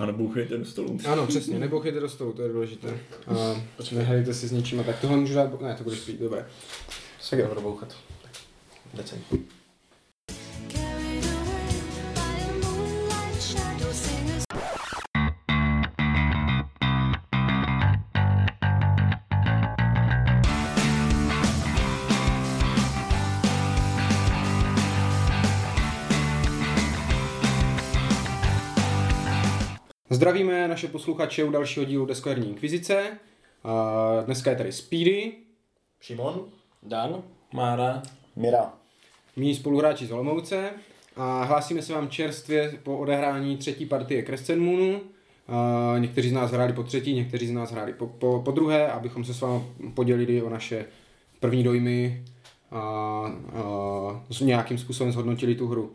A nebouchejte do stolu. Ano, přesně, nebouchejte do stolu, to je důležité. A nehrajte si s ničím a tak. Tohle můžu dát, ne, to budeš pít, dobré. Tak já budu bouchat. Decent. Zdravíme naše posluchače u dalšího dílu Deskoherní inkvizice. A dneska je tady Speedy, Šimon? Dan, Mára, Mira. mý spoluhráči z Olomouce. A hlásíme se vám čerstvě po odehrání třetí partie Crescent Moonu. A někteří z nás hráli po třetí, někteří z nás hráli po, po, po druhé, abychom se s vámi podělili o naše první dojmy a, a nějakým způsobem zhodnotili tu hru.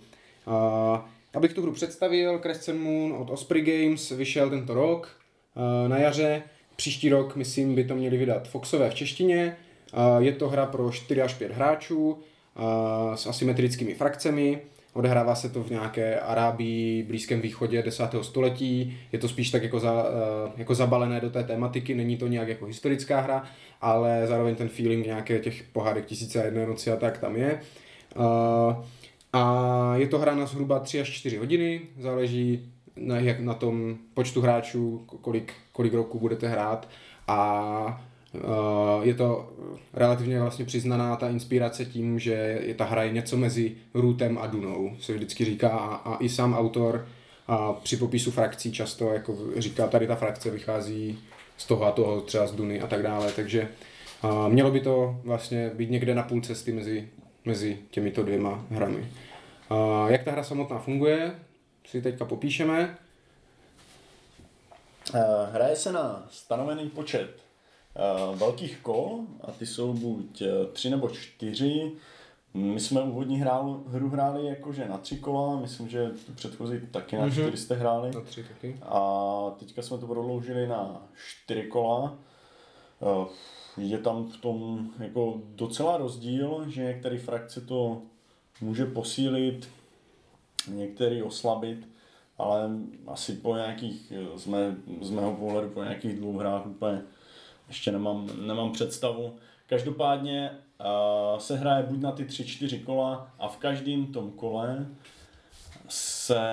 A, abych tu hru představil, Crescent Moon od Osprey Games vyšel tento rok a, na jaře. Příští rok, myslím, by to měli vydat Foxové v češtině. A, je to hra pro 4 až 5 hráčů a, s asymetrickými frakcemi. Odehrává se to v nějaké Arábii, Blízkém východě 10. století. Je to spíš tak jako, za, eh, jako zabalené do té tematiky, není to nějak jako historická hra, ale zároveň ten feeling nějaké těch pohádek tisíce a jedné noci a tak tam je. Eh, A je to hra na zhruba 3 až 4 hodiny, záleží na, jak na tom počtu hráčů, kolik, kolik roků budete hrát. A Uh, je to relativně vlastně přiznaná ta inspirace tím, že je ta hra je něco mezi Rootem a Dunou, se vždycky říká. A, a i sám autor a při popisu frakcí často jako říká, tady ta frakce vychází z toho a toho, třeba z Duny a tak dále, takže uh, mělo by to vlastně být někde na půl cesty mezi, mezi těmito dvěma hrami. Uh, jak ta hra samotná funguje, si teďka popíšeme. Uh, hraje se na stanovený počet uh, velkých kol a ty jsou buď uh, tři nebo čtyři. My jsme úvodní hrál, hru hráli jakože na tři kola, myslím, že tu předchozí taky na Mhm. čtyři jste hráli. Na tři taky. A teďka jsme to prodloužili na čtyři kola. Je tam v tom jako docela rozdíl, že některé frakce to může posílit, některé oslabit, ale asi po nějakých, z, mé, z mého pohledu po nějakých dvou hrách úplně ještě nemám, nemám představu. Každopádně se hraje buď na ty tři, čtyři kola a v každém tom kole se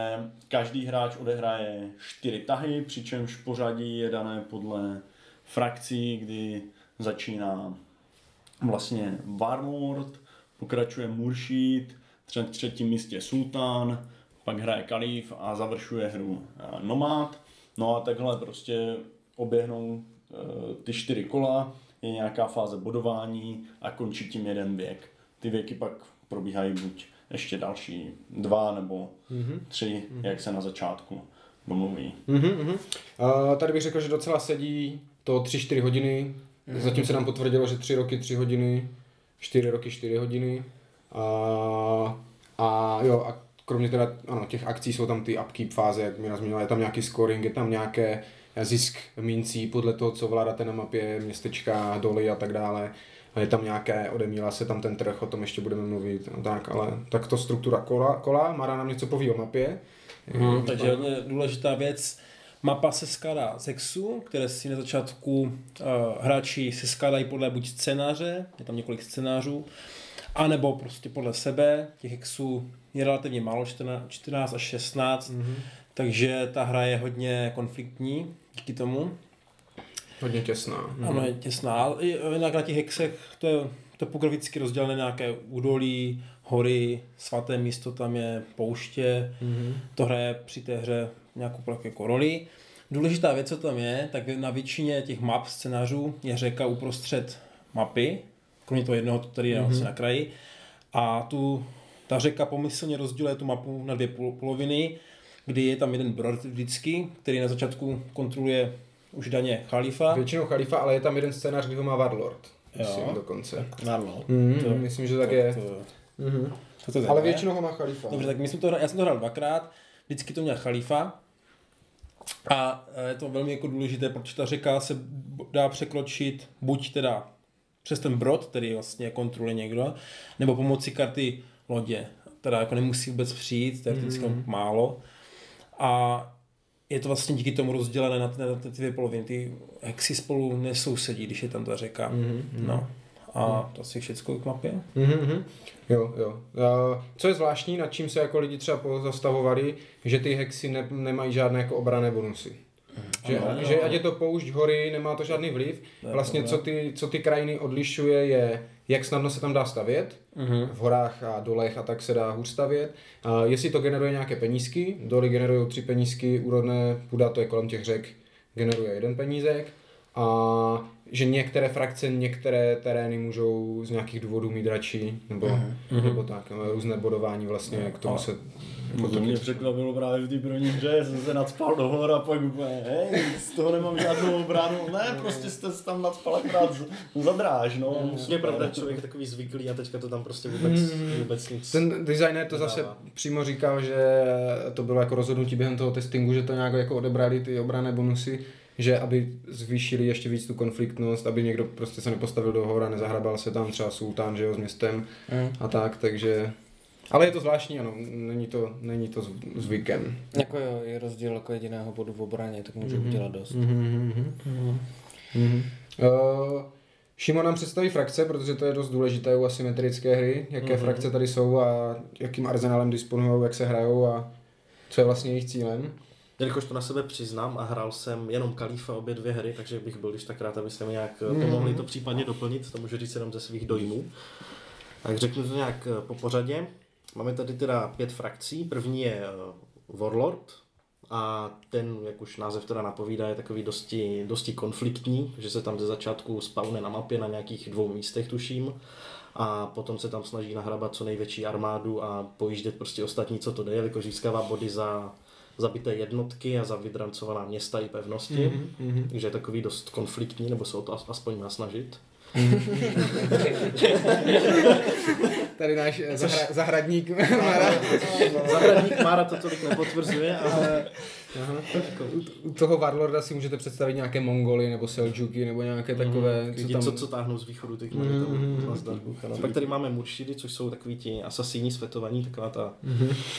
každý hráč odehraje čtyři tahy, přičemž pořadí je dané podle frakcí, kdy začíná vlastně Warlord, pokračuje Muršid, tři- třetím místě Sultán, pak hraje Kalif a završuje hru eh, Nomad. No a takhle prostě oběhnou eh, ty čtyři kola, je nějaká fáze bodování a končí tím jeden věk. Ty věky pak probíhají buď ještě další dva nebo mm-hmm. tři, mm-hmm. jak se na začátku domluví. Mhm, mhm. Uh, tady bych řekl, že docela sedí to 3-4 hodiny. Zatím se nám potvrdilo, že 3 roky 3 hodiny, 4 roky 4 hodiny. A, a jo, a kromě teda, ano, těch akcí jsou tam ty upkeep fáze, jak mi nazmínila, je tam nějaký scoring, je tam nějaké zisk mincí podle toho, co vládáte na mapě, městečka, doly a tak dále. A je tam nějaké, odemílá se tam ten trh, o tom ještě budeme mluvit, no tak, ale tak to struktura kola, kola, Mara nám něco poví o mapě. hmm, takže hodně důležitá věc. Mapa se skládá z hexů, které si na začátku uh, hráči se skládají podle buď scénáře, je tam několik scénářů, anebo prostě podle sebe. Těch hexů je relativně málo, 14, 14 až 16, mm-hmm. takže ta hra je hodně konfliktní díky tomu. Hodně těsná. Mm. Ano, je těsná. Ale i- Jinak na těch hexech to je topograficky rozdělené nějaké údolí, hory, svaté místo tam je, pouště. Mm-hmm. To hraje při té hře nějakou jako roli. Důležitá věc, co tam je, tak na většině těch map, scénářů je řeka uprostřed mapy, kromě toho jednoho, který je mm-hmm. na kraji. A tu, ta řeka pomyslně rozděluje tu mapu na dvě pol- poloviny, kdy je tam jeden brod vždycky, který na začátku kontroluje už daně chalifa. Většinou chalifa, ale je tam jeden scénář, kdy ho má Warlord. Jo. Myslím dokonce. Marlo. Mm, To- myslím, že tak je. To, Mhm. to, to Ale zajímavé. většinou ho má chalifa. Dobře, tak my jsme to, já jsem to hrál dvakrát, vždycky to měl chalifa. A eh, je to velmi jako důležité, protože ta řeka se dá překročit buď teda přes ten brod, který vlastně kontroluje někdo, nebo pomocí karty lodě. Teda jako nemusí vůbec přijít, teoreticky mm. málo. A je to vlastně díky tomu rozdělené na ty, na ty dvě poloviny. Ty hexy spolu nesousedí, když je tam ta řeka. Mhm. No. A to asi všechno k mapě. Mhm, jo, jo. A co je zvláštní, nad čím se jako lidi třeba pozastavovali, že ty hexy ne, nemají žádné jako obrané bonusy. Že, Ano, ano. že ať je to poušť, hory, nemá to žádný vliv. Vlastně co ty, co ty krajiny odlišuje je, jak snadno se tam dá stavět. Mhm. V horách a dolech a tak se dá hůř stavět. A jestli to generuje nějaké penízky, doly generují tři penízky, úrodné půda, to je kolem těch řek, generuje jeden penízek. A že některé frakce, některé terény můžou z nějakých důvodů mít radši, nebo, Mhm. nebo tak, no, různé bodování vlastně, k tomu se... No to mě překvapilo právě v té první hře, jsem se nadspal do hor a pak úplně, hej, z toho nemám žádnou obranu. Ne, prostě jste se tam nadspal akorát z- za dráž, no. Je pravda, člověk je takový zvyklý a teďka to tam prostě vůbec, vůbec nic. Ten designer to zase přímo říkal, že to bylo jako rozhodnutí během toho testingu, že to nějak jako odebrali ty obrané bonusy, že aby zvýšili ještě víc tu konfliktnost, aby někdo prostě se nepostavil do hora, nezahrabal se tam třeba sultán, že jo, s městem Mm. a tak, takže... Ale je to zvláštní, ano, není to, není to zv- zvykem. Jako jo, je rozdíl jako jediného bodu v obraně, tak může udělat dost. Mm-hmm. Mm-hmm. Uh, Šimon nám představí frakce, protože to je dost důležité u asymetrické hry, jaké mm-hmm. frakce tady jsou a jakým arzenálem disponují, jak se hrajou a co je vlastně jejich cílem. Jelikož to na sebe přiznám a hrál jsem jenom Kalifa obě dvě hry, takže bych byl když tak rád, abyste mi nějak Mhm. mm. pomohli to případně doplnit, to můžu říct jenom ze svých dojmů. Tak řeknu to nějak eh, po pořadě. Máme tady teda pět frakcí. První je eh, Warlord a ten, jak už název teda napovídá, je takový dosti, dosti konfliktní, že se tam ze začátku spawne na mapě na nějakých dvou místech, tuším. A potom se tam snaží nahrabat co největší armádu a pojíždět prostě ostatní, co to jde, jelikož získává body za zabité jednotky a za vydrancovaná města i pevnosti. Mm-hmm. Takže je takový dost konfliktní, nebo se o to as- aspoň má snažit. Tady náš eh, zahra, zahradník Mara. Zahradník Mára to tolik nepotvrzuje, ale Aha. U, u toho Warlorda si můžete představit nějaké Mongoly nebo Seljuky nebo nějaké takové, lidi, co tam... co, co táhnou z východu ty zdarbu. No, pak tady máme Murshidy, což jsou takový ti asasíni světovaní, taková ta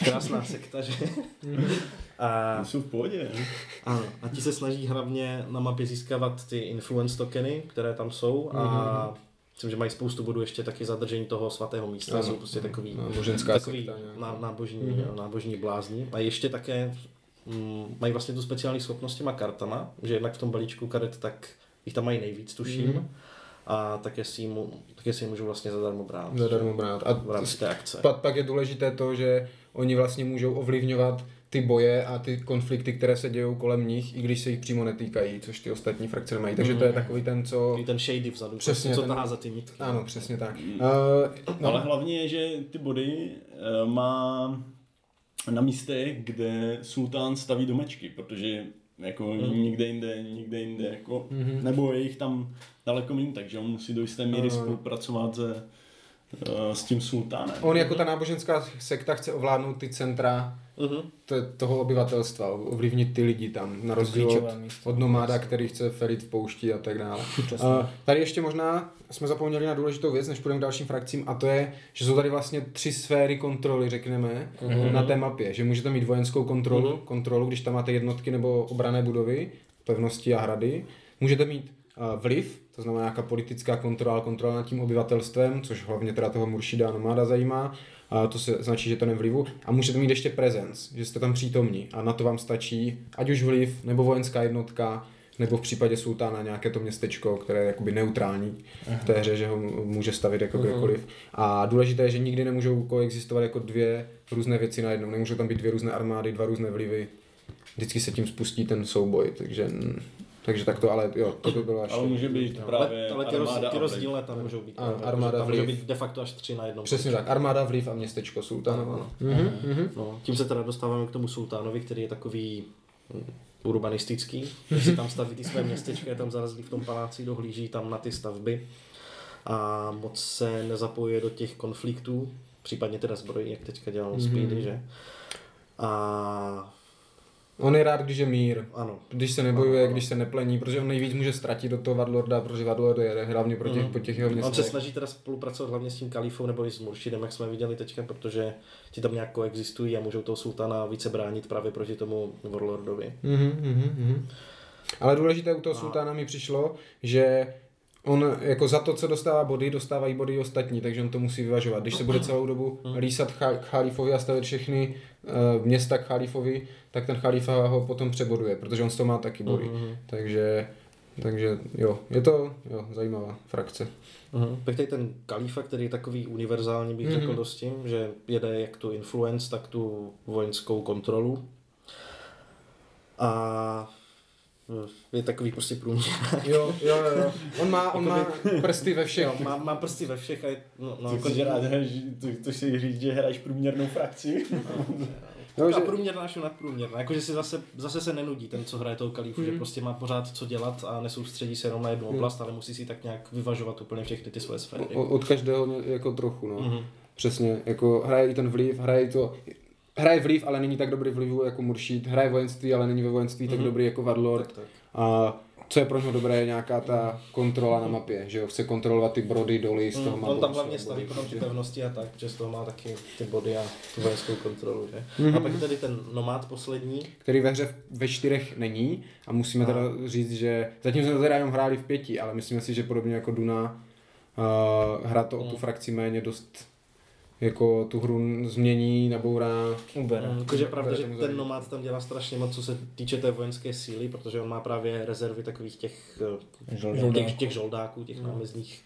krásná sekta, že? A, Jsou v pohodě, ano, a ti se snaží hlavně na mapě získávat ty influence tokeny, které tam jsou a myslím, že mají spoustu bodů ještě taky zadržení toho svatého místa, Ano. jsou prostě takový No, boženská takový sekta ná, nábožní, mm-hmm. nábožní blázni. A ještě také mm, mají vlastně tu speciální schopnost s těma kartama, že jednak v tom balíčku karet, tak jich tam mají nejvíc, tuším. Mhm. Mm-hmm. A také si, mu, také si je můžou vlastně zadarmo brát. Zadarmo brát. A V rámci té akce. pak, pak je důležité to, že oni vlastně můžou ovlivňovat ty boje a ty konflikty, které se dějou kolem nich, i když se jich přímo netýkají, což ty ostatní frakce nemají. Takže to je takový ten, co... I ten shady vzadu, Přesně, Přesně, co ten- tahá za ty nitky. Ano, přesně tak. Mm. Uh, No. Ale hlavně je, že ty body eh, má na místech, kde sultán staví domečky, protože jako mm. nikde jinde, nikde jinde, jako, mm-hmm. nebo je jich tam daleko méně, takže on musí do jisté míry Ano. spolupracovat se, s tím sultánem. on jako ta náboženská sekta chce ovládnout ty centra Mhm. to, toho obyvatelstva, ovlivnit ty lidi tam, na rozdíl od, od nomáda, který chce felit v poušti a tak dále. A tady ještě možná jsme zapomněli na důležitou věc, než půjdeme k dalším frakcím, a to je, že jsou tady vlastně tři sféry kontroly, řekneme, na té mapě. Že můžete mít vojenskou kontrolu, kontrolu, když tam máte jednotky nebo obrané budovy, pevnosti a hrady. Můžete mít vliv, to znamená nějaká politická kontrola, kontrola nad tím obyvatelstvem, což hlavně teda toho Muršida Nomáda zajímá. A to se značí, že to nevlivu. A můžete mít ještě presence, že jste tam přítomní. A na to vám stačí ať už vliv, nebo vojenská jednotka, nebo v případě sultána nějaké to městečko, které je jakoby neutrální v té hře, že ho může stavit jako kdekoliv. A důležité je, že nikdy nemůžou koexistovat jako dvě různé věci najednou. Nemůžou tam být dvě různé armády, dva různé vlivy. Vždycky se tím spustí ten souboj, takže, takže tak to, ale jo, to by bylo až... Ale může být Ale, právě ale ty, roz, armáda ty rozdílné tam můžou být. Ano, armáda, tam může vliv. být de facto až tři na jednom. Přesně tak, armáda, vliv a městečko sultána. Ano, ano. Mhm, mhm. No, tím se teda dostáváme k tomu sultánovi, který je takový hm, urbanistický, že si tam staví ty své městečka, je tam zarazlí v tom paláci, dohlíží tam na ty stavby a moc se nezapojuje do těch konfliktů, případně teda zbrojí, jak teďka dělal mm-hmm. Speedy, že? A On je rád, když je mír. Ano. Když se nebojuje, když se neplení, protože on nejvíc může ztratit do toho Vadlorda, protože Vadlord je hlavně pro těch, po těch jeho On se městech. snaží teda spolupracovat hlavně s tím kalifou nebo i s Muršidem, jak jsme viděli teďka, protože ti tam nějak koexistují a můžou toho sultana více bránit právě proti tomu Warlordovi. Mhm, mhm, mhm. Ale důležité u toho sultána mi přišlo, že on jako za to, co dostává body, dostávají body ostatní, takže on to musí vyvažovat. Když se bude celou dobu lísat cha- k chalifovi a stavit všechny uh, města k chalifovi, tak ten chalifa ho potom přeboduje, protože on z toho má taky body. Takže, takže jo, je to jo, zajímavá frakce. Mhm. Pak tady ten kalifa, který je takový univerzální, bych řekl dost tím, že jede jak tu influence, tak tu vojenskou kontrolu. A je takový prostě průměr. Jo, jo, jo. jo. On má, on má prsty ve všech. Jo, má, má prsty ve všech a je, no, no, Ty chceš rád, to, to si říct, že hraješ průměrnou frakci? Jo, a že, průměrná až nadprůměrná. Jakože si zase, zase se nenudí ten, co hraje toho kalífu, mm. že prostě má pořád co dělat a nesoustředí se jenom na jednu oblast, ale musí si tak nějak vyvažovat úplně všechny ty svoje sféry. o- od každého jako trochu, no. Mhm. Přesně, jako hraje i ten vliv, hraje i to, hraje vliv, ale není tak dobrý vlivu jako Muršid, hraje vojenství, ale není ve vojenství tak dobrý jako Vadlord. Tak, tak. A co je pro něho dobré, je nějaká ta kontrola na mapě, že jo, chce kontrolovat ty brody, doly z toho Mm, má on tam hlavně a staví potom ty pevnosti a tak, že z toho má taky ty body a tu vojenskou kontrolu. Že? Mhm. A pak je tady ten nomád poslední, který ve hře ve čtyřech není a musíme teda říct, že zatím jsme to teda jenom hráli v pěti, ale myslíme si, že podobně jako Duna uh, hra to o tu frakci méně dost jako tu hru změní, nabourá. Ubere. Jakože je pravda, že ten nomád tam dělá strašně moc, co se týče té vojenské síly, protože on má právě rezervy takových těch eh, Žoldáků. těch, těch žoldáků, těch námezních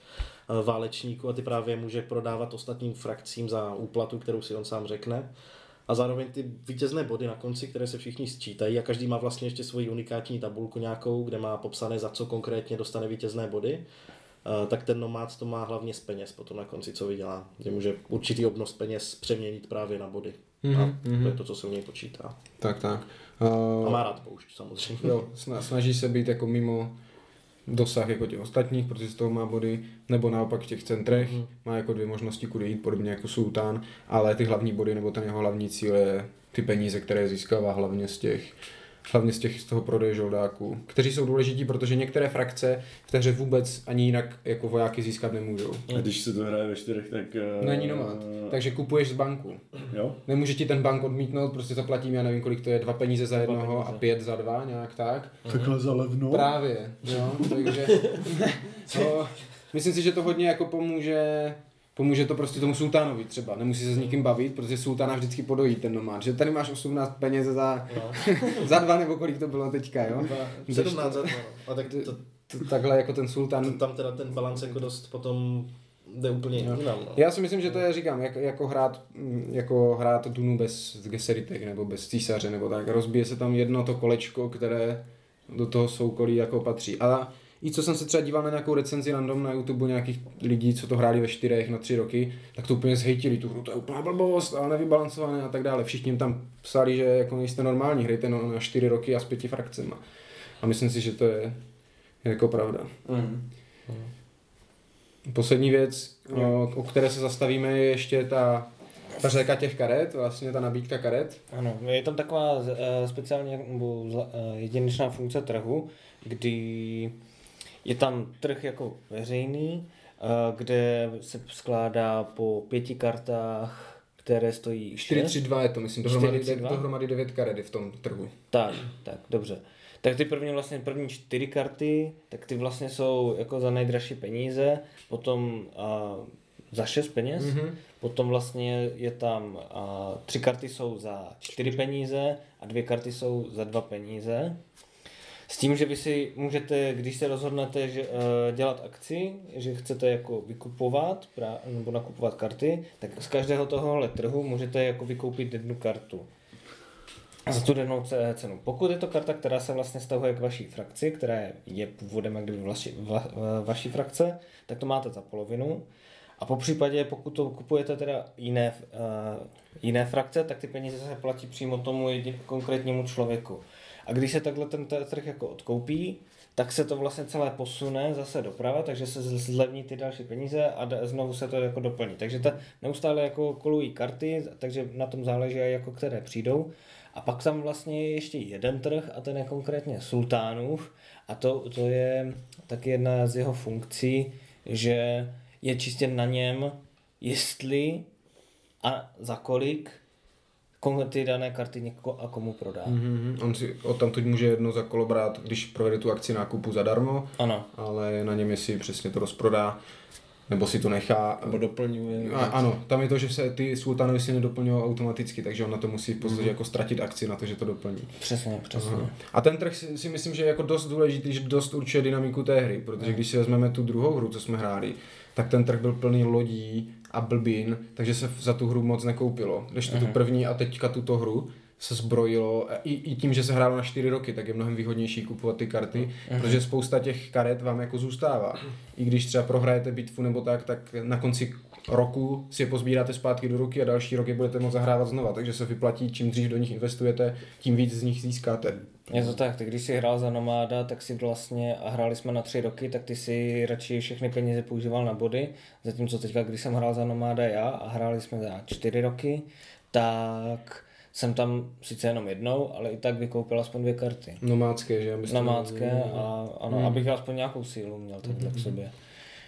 eh, válečníků a ty právě může prodávat ostatním frakcím za úplatu, kterou si on sám řekne. A zároveň ty vítězné body na konci, které se všichni sčítají a každý má vlastně ještě svoji unikátní tabulku nějakou, kde má popsané, za co konkrétně dostane vítězné body. Eh, tak ten nomád to má hlavně z peněz potom na konci, co vydělá. Že může určitý obnos peněz přeměnit právě na body. Mhm, A to je to, co se u něj počítá. Tak, tak. A Uh, má rád poušť samozřejmě. jo, sna- snaží se být jako mimo dosah jako těch ostatních, protože z toho má body, nebo naopak v těch centrech, Mhm. má jako dvě možnosti, kudy jít, podobně jako Sultán, ale ty hlavní body, nebo ten jeho hlavní cíl je ty peníze, které získává hlavně z těch hlavně z, těch, z toho prodeje žoldáků, kteří jsou důležití, protože některé frakce v té hře vůbec ani jinak jako vojáky získat nemůžou. A když se to hraje ve čtyřech, tak... eh, Není nomád. Takže kupuješ z banku. Jo? Nemůže ti ten bank odmítnout, prostě zaplatím, já nevím, kolik to je, dva peníze za jednoho a pět za dva, nějak tak. Takhle za levno. Právě, jo, takže to, myslím si, že to hodně jako pomůže, pomůže to prostě tomu sultánovi třeba, nemusí se s nikým bavit, protože sultána vždycky podojí ten nomád, že tady máš 18 peněz za, No. za dva nebo kolik to bylo teďka, jo. 17 za dva, no. A tak to, To, takhle jako ten to, sultán. tam teda ten balans jako dost potom jde úplně jinam. No. Já si myslím, že to je, říkám, jak, jako, hrát, jako hrát Dunu bez Geseritek nebo bez císaře nebo tak. Rozbije se tam jedno to kolečko, které do toho soukolí jako patří. A i co jsem se třeba díval na nějakou recenzi random na YouTube nějakých lidí, co to hráli ve čtyřech na tři roky, tak to úplně zhejtili tu hru, to je úplná blbost a nevybalancované a tak dále. Všichni jim tam psali, že jako nejste normální, hrajte na, na čtyři roky a s pěti frakcema. A myslím si, že to je jako pravda. Mm. Poslední věc, o, o které se zastavíme, je ještě ta, ta řeka těch karet, vlastně ta nabídka karet. Ano, je tam taková uh, speciální nebo uh, jedinečná funkce trhu, kdy je tam trh jako veřejný, uh, kde se skládá po pěti kartách, které stojí 4-3-2 je to, myslím, dohromady, 4-3-2? dohromady 9 karet v tom trhu. Tak, tak, dobře. Tak ty první vlastně první čtyři karty, tak ty vlastně jsou jako za nejdražší peníze, potom a, za šest peněz, Mhm. mm-hmm. potom vlastně je tam a, tři karty jsou za čtyři peníze a dvě karty jsou za dva peníze. S tím, že vy si můžete, když se rozhodnete že, uh, dělat akci, že chcete jako vykupovat pra, nebo nakupovat karty, tak z každého tohohle trhu můžete jako vykoupit jednu kartu za tu danou ce- cenu. Pokud je to karta, která se vlastně stahuje k vaší frakci, která je- původem jak kdyby vaši, vla, va- vaší frakce, tak to máte za polovinu. A po případě, pokud to kupujete teda jiné, uh, jiné frakce, tak ty peníze se platí přímo tomu jedin, konkrétnímu člověku. A když se takhle ten trh jako odkoupí, tak se to vlastně celé posune zase doprava, takže se zlevní ty další peníze a znovu se to jako doplní. Takže ta neustále jako kolují karty, takže na tom záleží, jako které přijdou. A pak tam vlastně je ještě jeden trh a ten je konkrétně Sultánův a to, to je taky jedna z jeho funkcí, že je čistě na něm, jestli a za kolik ty dané karty něko a komu prodá. Mm. Mhm, on si od tamtud může jedno za kolo brát, když provede tu akci nákupu zadarmo, Ano. ale je na něm, jestli přesně to rozprodá, nebo si to nechá. Nebo doplňuje. A, ano, tam je to, že se ty sultánovi si nedoplňují automaticky, takže on na to musí v podstatě jako ztratit akci na to, že to doplní. Přesně, přesně. Aha. A ten trh si, si myslím, že je jako dost důležitý, že dost určuje dynamiku té hry, protože když si vezmeme tu druhou hru, co jsme hráli, tak ten trh byl plný lodí a blbin, takže se za tu hru moc nekoupilo. Když to tu první a teďka tuto hru se zbrojilo, i, i tím, že se hrálo na 4 roky, tak je mnohem výhodnější kupovat ty karty, protože spousta těch karet vám jako zůstává. I když třeba prohrajete bitvu nebo tak, tak na konci roku si je pozbíráte zpátky do ruky a další roky budete moct zahrávat znova, takže se vyplatí, čím dřív do nich investujete, tím víc z nich získáte. Je to tak, ty když jsi hrál za Nomáda, tak si vlastně, a hráli jsme na tři roky, tak ty si radši všechny peníze používal na body, zatímco teďka, když jsem hrál za Nomáda já a hráli jsme za čtyři roky, tak jsem tam sice jenom jednou, ale i tak vykoupil aspoň dvě karty. Nomádské, že? Abyste a ano, abych aspoň nějakou sílu měl takhle k sobě.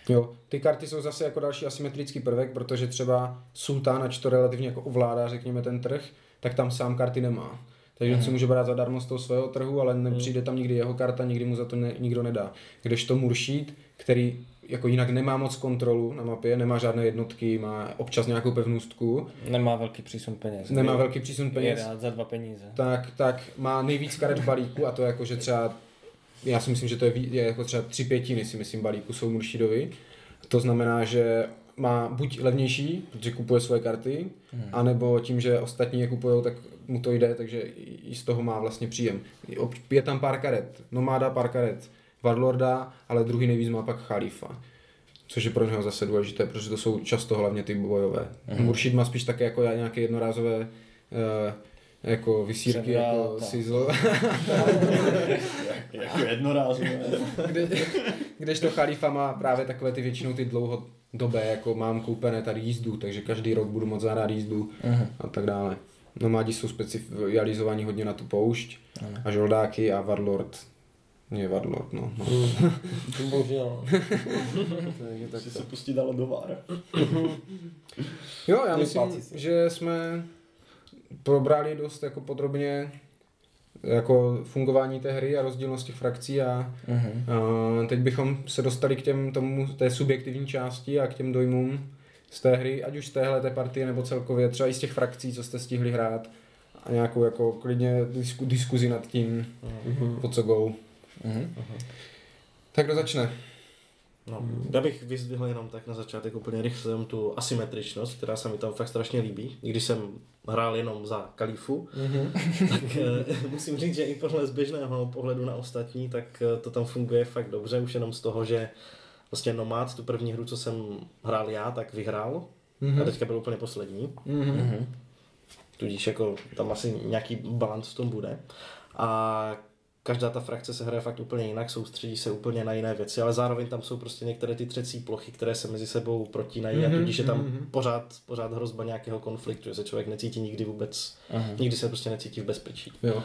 Jo, ty karty jsou zase jako další asymetrický prvek, protože třeba sultán, ač to relativně jako ovládá, řekněme, ten trh, tak tam sám karty nemá. Takže on si může brát zadarmo z toho svého trhu, ale nepřijde tam nikdy jeho karta, nikdy mu za to ne, nikdo nedá. Kdežto Muršít, který jako jinak nemá moc kontrolu na mapě, nemá žádné jednotky, má občas nějakou pevnůstku, Nemá velký přísun peněz. nemá Je- velký přísun Je peněz, rád za dva peníze. tak, tak má nejvíc karet v balíku a to jako, že třeba, já si myslím, že to je, je jako třeba tři pětiny, si myslím, balíku jsou Muršidovi. To znamená, že má buď levnější, protože kupuje svoje karty, hmm. anebo tím, že ostatní je kupují, tak mu to jde, takže i z toho má vlastně příjem. Je tam pár karet, Nomáda pár karet, Warlorda, ale druhý nejvíc má pak Khalifa. Což je pro něho zase důležité, protože to jsou často hlavně ty bojové. Mm. Muršid má spíš také jako nějaké jednorázové eh, jako vysírky, jako sizzle. Jako jednorázové. Kde, kdežto Khalifa má právě takové ty většinou ty dlouhodobé, jako mám koupené tady jízdu, takže každý rok budu moc zahrát jízdu a tak dále. Nomádi jsou specializovaní hodně na tu poušť a žoldáky a Warlord je Warlord, no. no. Bohužel. Takže tak se pustit dalo do VAR. Jo, já myslím, že jsme probrali dost jako podrobně jako fungování té hry a rozdílnost těch frakcí a, a teď bychom se dostali k těm tomu, té subjektivní části a k těm dojmům z té hry, ať už z téhle té partie nebo celkově třeba i z těch frakcí, co jste stihli hrát a nějakou jako klidně disku, diskuzi nad tím, po co go. Tak kdo začne? No, já bych vyzdvihl jenom tak na začátek úplně rychle jenom tu asymetričnost, která se mi tam fakt strašně líbí. I když jsem hrál jenom za Kalifu, tak eh, musím říct, že i podle z běžného pohledu na ostatní, tak eh, to tam funguje fakt dobře, už jenom z toho, že vlastně Nomad, tu první hru, co jsem hrál já, tak vyhrál. A teďka byl úplně poslední. Tudíž jako tam asi nějaký balans v tom bude. A každá ta frakce se hraje fakt úplně jinak, soustředí se úplně na jiné věci, ale zároveň tam jsou prostě některé ty třecí plochy, které se mezi sebou protínají mm-hmm, a tudíž je tam mm-hmm. pořád, pořád hrozba nějakého konfliktu, že se člověk necítí nikdy vůbec, mm-hmm. nikdy se prostě necítí v bezpečí. Jo.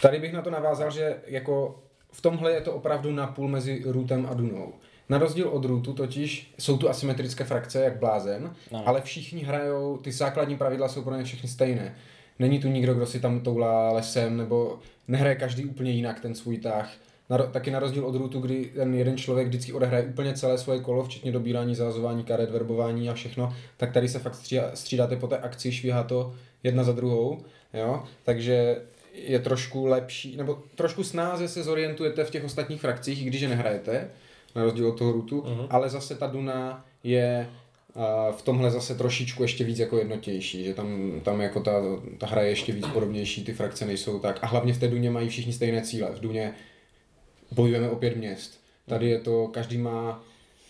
Tady bych na to navázal, že jako v tomhle je to opravdu napůl mezi Rootem a Dunou. Na rozdíl od Rootu totiž jsou tu asymetrické frakce, jak blázen, no. ale všichni hrajou, ty základní pravidla jsou pro ně všechny stejné. Není tu nikdo, kdo si tam toulá lesem, nebo nehraje každý úplně jinak ten svůj tah. Na, taky na rozdíl od Rootu, kdy ten jeden člověk vždycky odehraje úplně celé svoje kolo, včetně dobírání, zázování karet, verbování a všechno, tak tady se fakt střídá, střídáte po té akci, švíhá to jedna za druhou, jo? takže je trošku lepší, nebo trošku snáze se zorientujete v těch ostatních frakcích, i když je nehrajete, na rozdíl od toho Rootu, uh-huh. ale zase ta Duna je a v tomhle zase trošičku ještě víc jako jednotější, že tam, tam jako ta, ta hra je ještě víc podobnější, ty frakce nejsou tak. A hlavně v té Duně mají všichni stejné cíle. V Duně bojujeme o pět měst. Tady je to, každý má,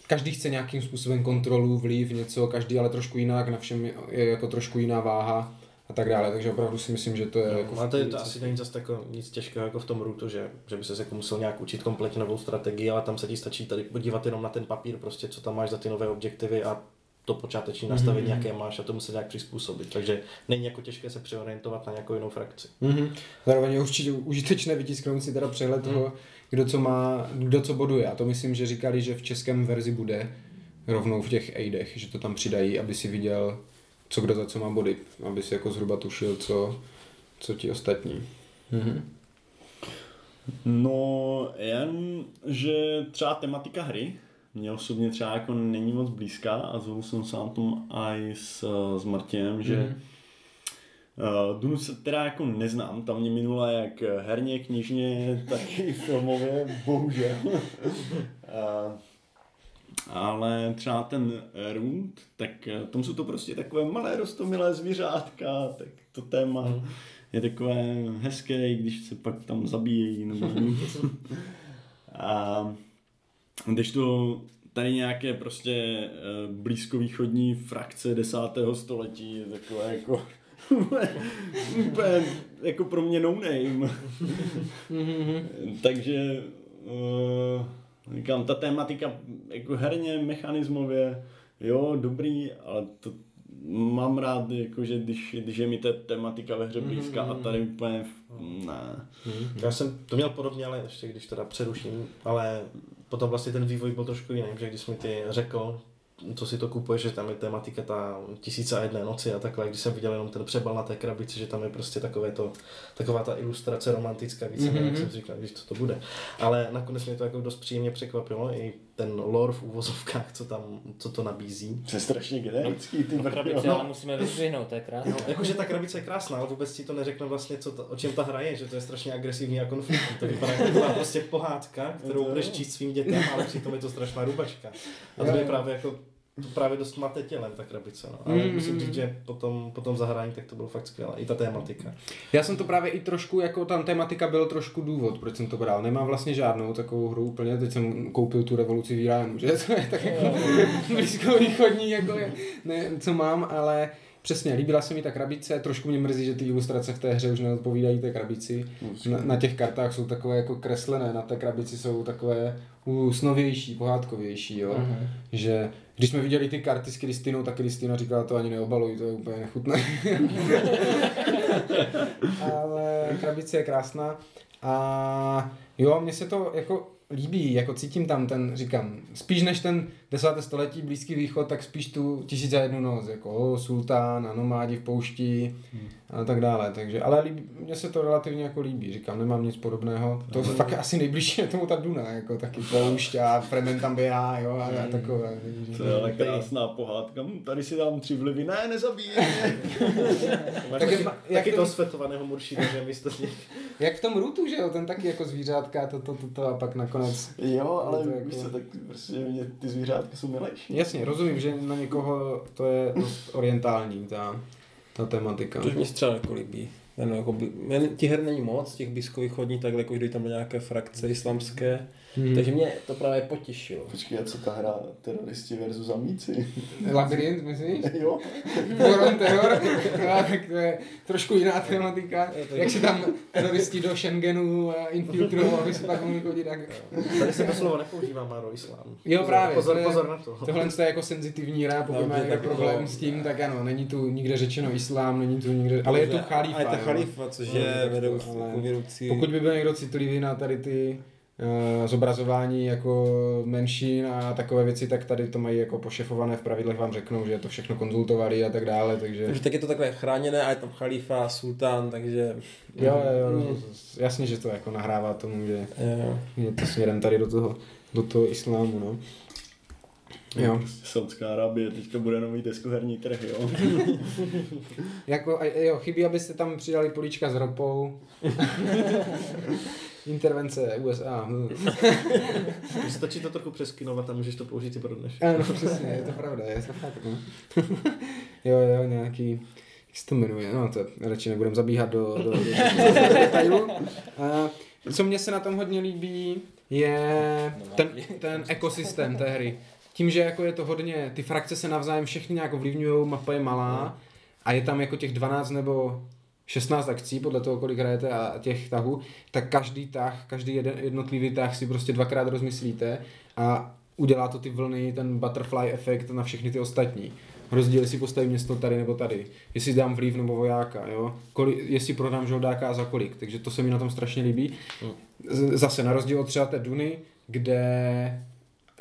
každý chce nějakým způsobem kontrolu, vliv, něco, každý ale trošku jinak, na všem je, je jako trošku jiná váha a tak dále. Takže opravdu si myslím, že to je jako... No, ale to, je, to asi není zase tako, nic těžkého jako v tom Rootu, že, že by se jako musel nějak učit kompletně novou strategii, ale tam se ti stačí tady podívat jenom na ten papír, prostě co tam máš za ty nové objektivy a to počáteční nastavení, mm-hmm. jaké máš a tomu se nějak přizpůsobit. Takže není jako těžké se přeorientovat na nějakou jinou frakci. Mhm. Zároveň je určitě užitečné vytisknout si teda přehled toho, kdo co má, kdo co boduje. A to myslím, že říkali, že v českém verzi bude rovnou v těch aidech, že to tam přidají, aby si viděl, co kdo za co má body, aby si jako zhruba tušil, co, co ti ostatní. Mhm. No, jen, že třeba tematika hry mě osobně třeba jako není moc blízká a zvolil jsem se na tom i s, s Martinem, že Mhm. Uh, Dunu se teda jako neznám, tam mě minula jak herně, knižně, tak i filmově, bohužel. uh, ale třeba ten Rund, tak eh, tam jsou to prostě takové malé rostomilé zvířátka, tak to téma Mhm. je takové hezké, když se pak tam zabíjejí. Nebo... A když to tady nějaké prostě eh, blízkovýchodní frakce desátého století, je takové jako úplně jako pro mě no name. Takže uh, říkám, ta tématika jako herně, mechanismově, jo, dobrý, ale to mám rád, jako, že když, když je mi ta tematika ve hře blízká a tady úplně, ne. Já jsem to měl podobně, ale ještě když teda přeruším, ale potom vlastně ten vývoj byl trošku jiný, že když jsi mi ty řekl, co si to kupuješ, že tam je tematika ta tisíce a jedné noci a takhle, když jsem viděl jenom ten přebal na té krabici, že tam je prostě takové to, taková ta ilustrace romantická, víc mm-hmm. jak jsem si říkal, když to, to bude. Ale nakonec mě to jako dost příjemně překvapilo, i ten lore v úvozovkách, co tam, co to nabízí. To je strašně generický, ty brďo. Krabici, ale musíme vyzdvihnout, to je krásné. No, jakože ta krabice je krásná, ale vůbec ti to neřekne vlastně, co ta, o čem ta hra je, že to je strašně agresivní a konfliktní. To vypadá jako taková prostě pohádka, kterou budeš číst svým dětem, ale přitom je to strašná rubačka. A to je právě jako to právě dost mate tělem, ta krabice. No. Ale Mm. musím říct, že potom, potom zahrání, tak to bylo fakt skvělé. I ta tématika. Já jsem to právě i trošku, jako tam tematika byl trošku důvod, proč jsem to bral. Nemám vlastně žádnou takovou hru úplně, teď jsem koupil tu revoluci v Iránu, že to je tak jako blízkovýchodní, jako je, ne, co mám, ale přesně, líbila se mi ta krabice, trošku mě mrzí, že ty ilustrace v té hře už neodpovídají té krabici. Na, na těch kartách jsou takové jako kreslené, na té krabici jsou takové úsnovější, pohádkovější, jo. Že když jsme viděli ty karty s Kristinou, tak Kristina říkala, to ani neobaluj, to je úplně nechutné. Ale krabice je krásná. A jo, mně se to jako líbí, jako cítím tam ten, říkám, spíš než ten desáté století Blízký východ, tak spíš tu tisíc a jednu noc, jako o, sultán a nomádi v poušti a tak dále, takže, ale líbí, mně se to relativně jako líbí, říkám, nemám nic podobného, to je fakt asi nejbližší je tomu ta Duna, jako taky poušť a Fremen tam běhá, jo, a, a takové. takže- To je ale krásná pohádka. Hm, Tady si dám tři vlivy. Ne, nezabíj mě. Máš Tak taky, taky, to- toho svetovaného muršída, že místo. Jak v tom Rutu, že jo, ten taky jako zvířátka, to, to, to, to a pak nakonec Jo, ale to jako- co, tak prostě mě ty zvířátka jsou milejší. Jasně, rozumím, že na někoho to je dost orientální, ta, ta tematika. Což mě se třeba jako líbí. Ten, jako, by- jen, ti her není moc, těch blízkovýchodních, takhle jako když tam byly nějaké frakce islamské. Hmm. Takže mě to právě potěšilo. Počkej, a co ta hra teroristi versus amíci? Labyrint, myslíš? jo? War on Terror? No, tak to je trošku jiná tematika. Jak se tam teroristi do Schengenu infiltrují, aby se pak mohli chodit tak... Tady se to slovo nepoužívá, Maro, islám. Jo, Pozor, právě, Pozor, to je- pozor na to. Tohle je jako senzitivní hra, pokud No, má je nějaký tak problém to- s tím, tak ano, není tu nikde řečeno islám, není tu nikde, ale je tu chalifa. A je to chalifa, což No, je to, vedoucí, ale. Pokud by byl někdo citlivý na tady ty zobrazování jako menšin a takové věci, tak tady to mají jako pošefované v pravidlech, vám řeknou, že to všechno konzultovali a tak dále, takže... Takže tak je to takové chráněné a je tam chalifa, sultán, takže Jo, jo, jo, jasně, že to jako nahrává tomu, že jo. je to směrem tady do toho, do toho islámu, no. Jo. Saudská Arábie teďka bude nový deskoherní trh, jo? Jako, a- jo, chybí, abyste tam přidali políčka s ropou. Intervence USA. hm. Stačí to trochu přeskinovat a můžeš to použít i pro dnešek. Ano, přesně, je to pravda, je to fakt, no. jo, jo, nějaký, jak se to jmenuje, no to radši nebudem zabíhat do, do, do, do detailu. A co mně se na tom hodně líbí, je ten, ten ekosystém té hry. Tím, že jako je to hodně, ty frakce se navzájem všechny nějak ovlivňují, mapa je malá a je tam jako těch 12 nebo 16 akcí, podle toho, kolik hrajete a těch tahů, tak každý tah, každý jeden, jednotlivý tah si prostě dvakrát rozmyslíte a udělá to ty vlny, ten butterfly efekt na všechny ty ostatní. Rozdíl, jestli postavím město tady nebo tady, jestli dám vliv nebo vojáka, jo? Koli, jestli prodám žoldáka a za kolik, takže to se mi na tom strašně líbí. Z- Zase na rozdíl od třeba té Duny, kde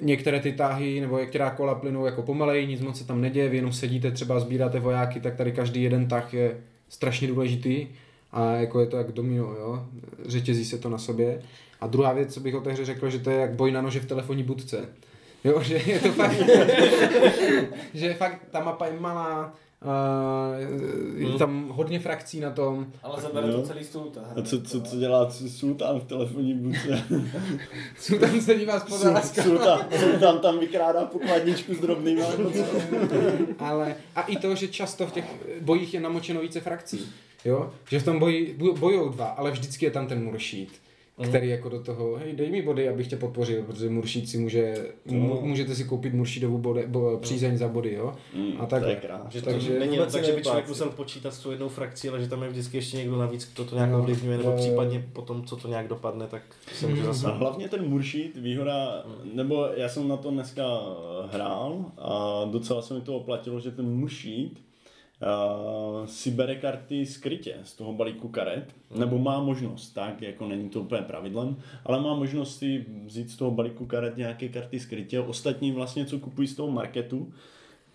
některé ty táhy nebo některá kola plynou jako pomalej, nic moc se tam neděje, vy jenom sedíte třeba a sbíráte vojáky, tak tady každý jeden tah je strašně důležitý a jako je to jak domino, jo? řetězí se to na sobě. A druhá věc, co bych o té hře řekl, že to je jak boj na nože v telefonní budce. Jo, že je to fakt, že fakt ta mapa je malá, uh, je tam hodně frakcí na tom, Ale zabere Jo. to celý hra. A co, co, co dělá Sultán v telefonní budce? jsou tam se dívá láska. Sultán, Sultán tam vykrádá pokladničku s co? Ale a i to, že často v těch bojích je namočeno více frakcí. Jo? Že v tom boji bo- bojou dva, ale vždycky je tam ten muršít, který jako do toho, hej, dej mi body, abych tě podpořil, protože muršít si může, mu, můžete si koupit muršídovu bode, bo, přízeň za body, jo? Mm, A to takhle. je. Že to Takže není vůbec tak, že by člověk musel počítat s tou jednou frakcí, ale že tam je vždycky ještě někdo navíc, kdo to nějak No, ovlivňuje, nebo jo, jo. případně potom, co to nějak dopadne, tak se může A zase... hlavně ten Muršít, výhoda, nebo já jsem na to dneska hrál a docela se mi to oplatilo, že ten Muršít uh, si bere karty skrytě z toho balíku karet, nebo má možnost, tak jako není to úplně pravidlem, ale má možnost si vzít z toho balíku karet nějaké karty skrytě. Ostatní vlastně, co kupují z toho marketu,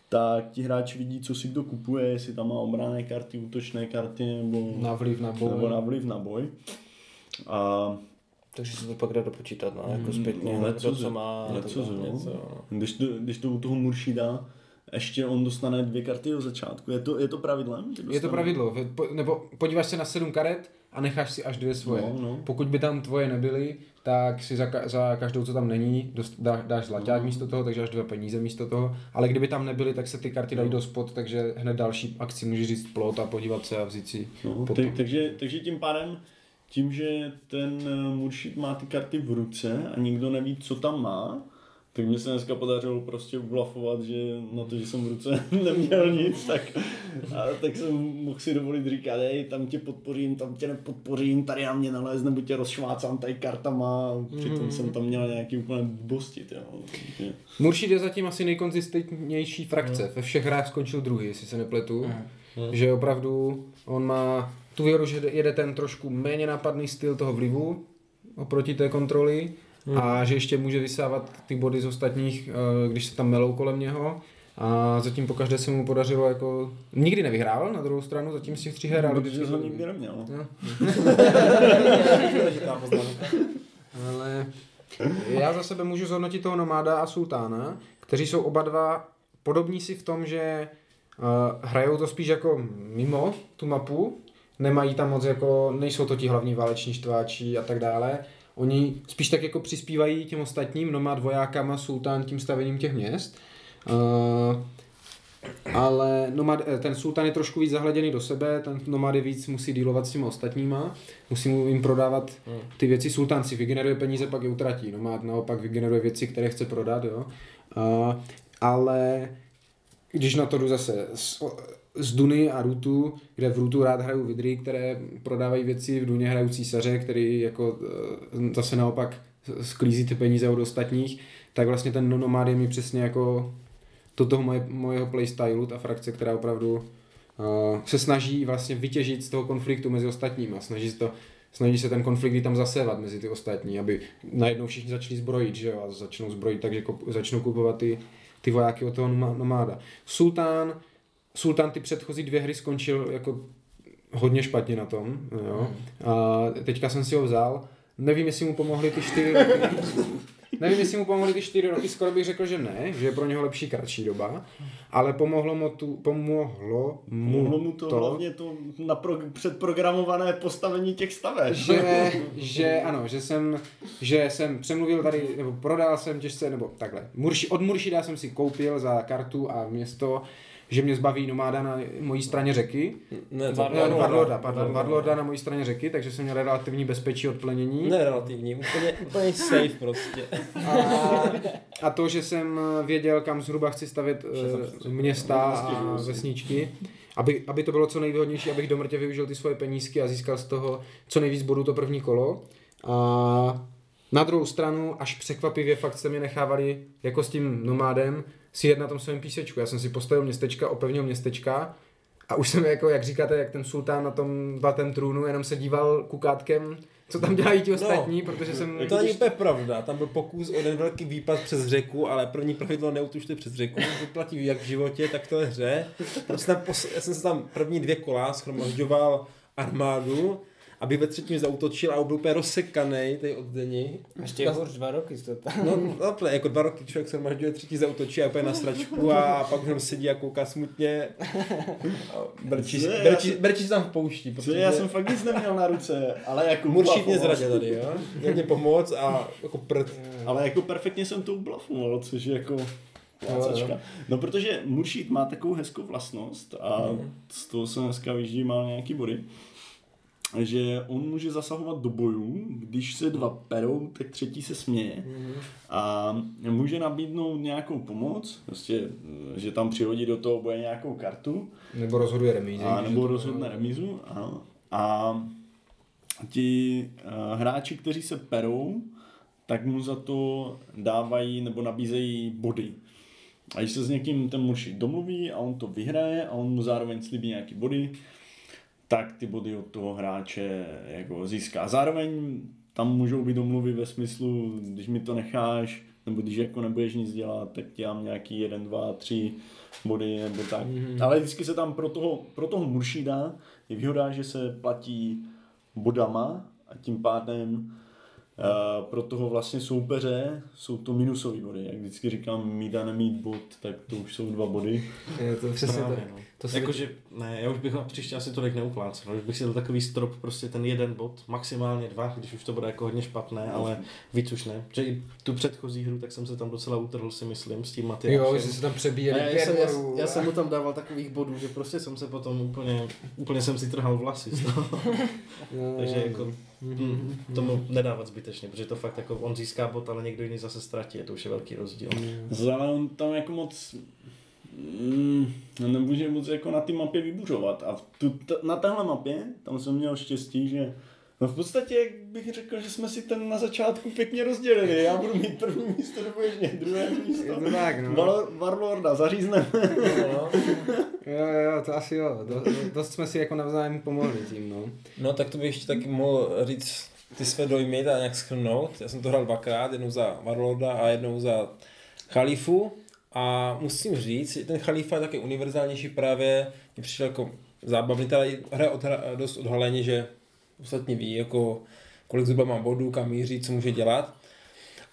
tak ti hráči vidí, co si kdo kupuje, jestli tam má obrané karty, útočné karty, nebo Na vliv na boj. nebo na vliv na boj. A Takže se to pak dá dopočítat, no, jako zpětně, no, kdo lecos, co má. tam jo. něco, no. Když to, když to u toho Muršida ještě on dostane dvě karty od začátku. Je to, je to pravidlem? Je to pravidlo, nebo podíváš se na sedm karet a necháš si až dvě svoje. No, no. Pokud by tam tvoje nebyly, tak si za, ka- za každou, co tam není, dost, dá, dáš zlaťák No. místo toho, takže až dva peníze místo toho. Ale kdyby tam nebyly, tak se ty karty No. dají do spod, takže hned další akci můžeš říct plot a podívat se a vzít si No, tak, takže, takže tím pádem, tím, že ten eh, Muršid má ty karty v ruce a nikdo neví, co tam má, tak mi se dneska podařilo prostě ublafovat, že na to, že jsem v ruce neměl nic, tak, a, tak jsem mohl si dovolit říkat, hej, tam tě podpořím, tam tě nepodpořím, tady na mě nalez, nebo tě rozšvácám tady kartama, přitom jsem tam měl nějaký úplně bostit, jo. Takže, Muršid je zatím asi nejkonzistentnější frakce. Ve všech hrách skončil druhý, jestli se nepletu. Že opravdu on má tu věru, že jede ten trošku méně nápadný styl toho vlivu oproti té kontroly a že ještě může vysávat ty body z ostatních, eh, když se tam melou kolem něho. A zatím po každé se mu podařilo jako... Nikdy nevyhrál na druhou stranu, zatím z těch tří her, ale protože ho to- nikdy neměl. Poznámka. Ale já za sebe můžu zhodnotit toho Nomáda a Sultána, kteří jsou oba dva podobní si v tom, že uh, hrajou to spíš jako mimo tu mapu, nemají tam moc jako, nejsou to ti hlavní váleční štváči a tak dále. Oni spíš tak jako přispívají těm ostatním, Nomád vojákama, Sultán tím stavením těch měst. Uh, ale nomad, eh, ten sultán je trošku víc zahleděný do sebe, ten nomad je víc musí dealovat s těma ostatníma, musí mu jim prodávat ty věci. Sultán si vygeneruje peníze, pak je utratí. Nomad naopak vygeneruje věci, které chce prodat, jo. Uh, ale když na to jdu zase z, Duny a Rutu, kde v Rutu rád hraju vidry, které prodávají věci, v Duně hraju císaře, který jako eh, zase naopak sklízí ty peníze od ostatních, tak vlastně ten nomád je mi přesně jako do toho moje, mojeho playstylu, ta frakce, která opravdu uh, se snaží vlastně vytěžit z toho konfliktu mezi ostatními. Snaží se, to, snaží se ten konflikt tam zasévat mezi ty ostatní, aby najednou všichni začali zbrojit, že jo, a začnou zbrojit, takže začnou kupovat ty, ty vojáky od toho nomáda. Sultán, Sultán ty předchozí dvě hry skončil jako hodně špatně na tom, jo. A teďka jsem si ho vzal, nevím, jestli mu pomohly ty čtyři roky. Nevím, jestli mu pomohly ty čtyři roky, skoro bych řekl, že ne, že je pro něho lepší kratší doba, ale pomohlo mu, tu, pomohlo mu, Mohlo mu to, to hlavně to napro, předprogramované postavení těch staveb. že, že ano, že jsem, že jsem přemluvil tady, nebo prodal jsem těžce, nebo takhle. Murši, od Muršida jsem si koupil za kartu a město, že mě zbaví nomáda na mojí straně řeky. Ne, to, Varlorda. Ne, Varlorda, pardon, Varlorda na mojí straně řeky, takže jsem měl relativní bezpečí od plenění. ne relativní, úplně, úplně safe prostě. A, a to, že jsem věděl, kam zhruba chci stavět eh, města a vesničky, aby, aby to bylo co nejvýhodnější, abych do mrtě využil ty svoje penízky a získal z toho co nejvíc bodů to první kolo. A Na druhou stranu, až překvapivě fakt jste mě nechávali jako s tím nomádem si jet na tom svém písečku. Já jsem si postavil městečka, opevnil městečka a už jsem jako, jak říkáte, jak ten sultán na tom zlatém trůnu, jenom se díval kukátkem, co tam dělají ti ostatní, no, protože jsem... To není úplně pravda. Tam byl pokus o jeden velký výpad přes řeku, ale první pravidlo neutužte přes řeku. To platí jak v životě, tak v té hře. Jsem tam. Já jsem se tam první dvě kola schromažďoval armádu, aby ve třetím zautočil a byl úplně rozsekaný tady od deni. Ještě je hůř dva roky jste tam. No, no, jako dva roky člověk se mažďuje, třetí zautočí a úplně na stračku a pak jenom sedí a kouká smutně. A Brčí, brčí, brčí se tam v poušti. Protože já jsem fakt nic neměl na ruce, ale jako Muršit mě ublafoval. zradil tady, jo? Měl mě pomoct a jako prd. Ale jako perfektně jsem to ublafoval, což je jako plácačka. No protože Muršít má takovou hezkou vlastnost a z toho jsem dneska vyždí má nějaký body, že on může zasahovat do bojů, když se dva perou, tak třetí se směje a může nabídnout nějakou pomoc, prostě, že tam přihodí do toho boje nějakou kartu Nebo rozhoduje remízi. a nebo rozhodne remízu. Ano. A ti uh, hráči, kteří se perou, tak mu za to dávají nebo nabízejí body. A když se s někým ten muž domluví a on to vyhraje a on mu zároveň slíbí nějaký body, tak ty body od toho hráče jako získá. Zároveň tam můžou být domluvy ve smyslu, když mi to necháš, nebo když jako nebudeš nic dělat, tak ti dám nějaký jeden, dva, tři body nebo tak. Mm-hmm. Ale vždycky se tam pro toho, pro toho Muršída je výhoda, že se platí bodama a tím pádem uh, pro toho vlastně soupeře jsou to minusové body. Jak vždycky říkám, mít a nemít bod, tak to už jsou dva body. Je to přesně Právě, tak. no. To se Jakože, ne, já už bych na příště asi tolik neuplácel. Už bych si dal takový strop, prostě ten jeden bod, maximálně dva, když už to bude jako hodně špatné, ale víc už ne. Že i tu předchozí hru, tak jsem se tam docela utrhl, si myslím, s tím Matyášem. Jo, že se tam přebíjeli já, pět jsem, já, já, jsem mu tam dával takových bodů, že prostě jsem se potom úplně, úplně jsem si trhal vlasy z toho. Jo, Takže jako hm, tomu nedávat zbytečně, protože to fakt jako on získá bod, ale někdo jiný zase ztratí, to už je velký rozdíl. Ale on tam jako moc mm, nemůže moc jako na té mapě vybuřovat. A tu, t- na téhle mapě, tam jsem měl štěstí, že No v podstatě jak bych řekl, že jsme si ten na začátku pěkně rozdělili. Já budu mít první místo, nebo ještě druhé místo. Je to tak, no. Val- Warlorda zařízneme. Jo, jo, to asi jo. Do, do, dost jsme si jako navzájem pomohli tím, no. No tak to bych ještě taky mohl říct ty své dojmy a nějak schrnout. Já jsem to hrál dvakrát, jednou za Warlorda a jednou za Khalifu. A musím říct, že ten Khalifa je taky univerzálnější právě, mi přišel jako zábavný, teda hra odhra, dost odhaleně, že ostatní ví, jako kolik zhruba má bodů, kam míří, co může dělat.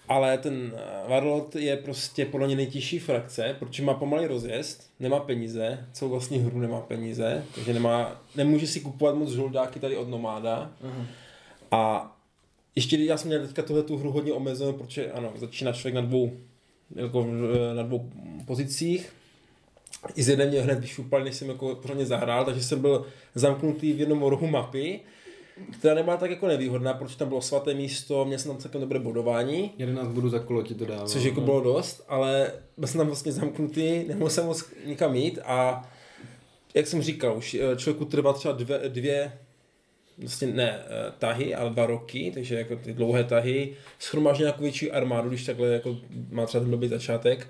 Ale ten eh, Warlord je prostě podle mě nejtěžší frakce, protože má pomalý rozjezd, nemá peníze, celou vlastní hru nemá peníze, takže nemá, nemůže si kupovat moc žoldáky tady od Nomáda. A ještě já jsem měl teďka tuhle tu hru hodně omezenou, protože ano, začíná člověk na dvou, jako v- na dvou pozicích. I z jedné mě hned vyšupal, než jsem jako pořádně zahrál, takže jsem byl zamknutý v jednom rohu mapy, která nebyla tak jako nevýhodná, protože tam bylo svaté místo, měl jsem tam celkem dobré bodování, 11 bodů za kolo ti to dává. což jako bylo dost, ale byl jsem tam vlastně zamknutý, nemohl jsem moc nikam jít a jak jsem říkal, už eh, člověku trvá třeba dvě, dvě vlastně ne eh, tahy, ale dva roky, takže jako ty dlouhé tahy, schromáždí nějakou větší armádu, když takhle jako má třeba ten blbý začátek,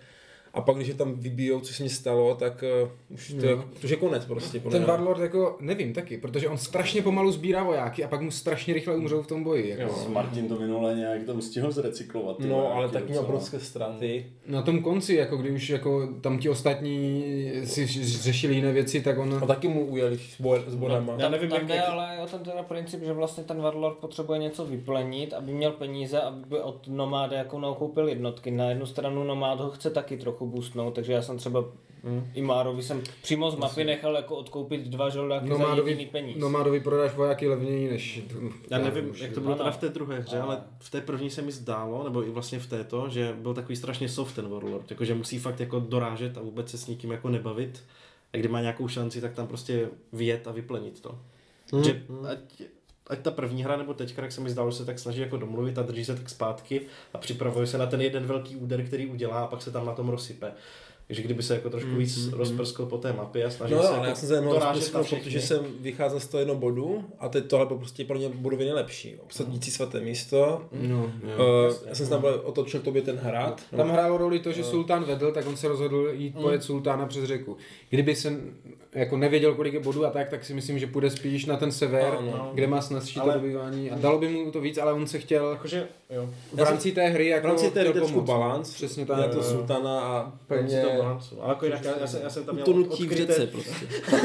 a pak, když je tam vybijou, což se mi stalo, tak uh, už to, je, to už je konec prostě. podle Ten. Warlord jako, nevím taky, protože on strašně pomalu sbírá vojáky a pak mu strašně rychle umřou v tom boji. Jako. Jo. Martin to minule nějak tam stihl zrecyklovat. No, vojáky ale tak měl obrovské ztráty. Na tom konci, jako kdy už jako tam ti ostatní si řešili jiné věci, tak on... A taky mu ujeli s, bo- s bodama. Já Tam, nevím, tam jak- jde jak- ale o ten teda princip, že vlastně ten Warlord potřebuje něco vyplenit, aby měl peníze, aby by od nomáda jako nakoupil jednotky. Na jednu stranu nomád ho chce taky trochu boostnout, takže já jsem třeba Hmm. i Márovi jsem přímo z mapy nechal jako odkoupit dva žoldáky za jediný Nomádovi, peníz. nomádovi prodáš vojáky levněji než... Já nevím, už- jak to bylo teda v té druhé hře, ale v té první se mi zdálo, nebo i vlastně v této, že byl takový strašně soft ten Warlord, jako že musí fakt jako dorážet a vůbec se s nikým jako nebavit. A kdy má nějakou šanci, tak tam prostě vyjet a vyplenit to. Hmm. Že ať, ať ta první hra nebo teďka, jak se mi zdálo, se tak snaží jako domluvit a drží se tak zpátky a připravuje se na ten jeden velký úder, který udělá a pak se tam na tom rozsype. Takže kdyby se jako trošku víc rozprskl po té mapě a snažil No, se ale jako já jsem se rozprsknul, všechny. protože jsem vycházel z toho jednoho bodu a teď tohle bylo prostě pro mě bodově nejlepší. Obsadící svaté místo. No, jo. Uh, já jsem se tam byl- otočil k tobě ten hrad. Tam hrálo roli to, že sultán vedl, tak on se rozhodl jít pojet sultána přes řeku. Kdyby se jako nevěděl, kolik je bodů a tak, tak si myslím, že půjde spíš na ten sever, Ano. kde má snazší to dobývání a dalo by mu to víc, ale on se chtěl Jakože, jo. v rámci té hry V jako rámci té chtěl balans, Přesně na tak. to sultana a plně balancu. Ale jako jinak, já, já, jsem, já jsem tam měl utonutí v odkryté, řece prostě.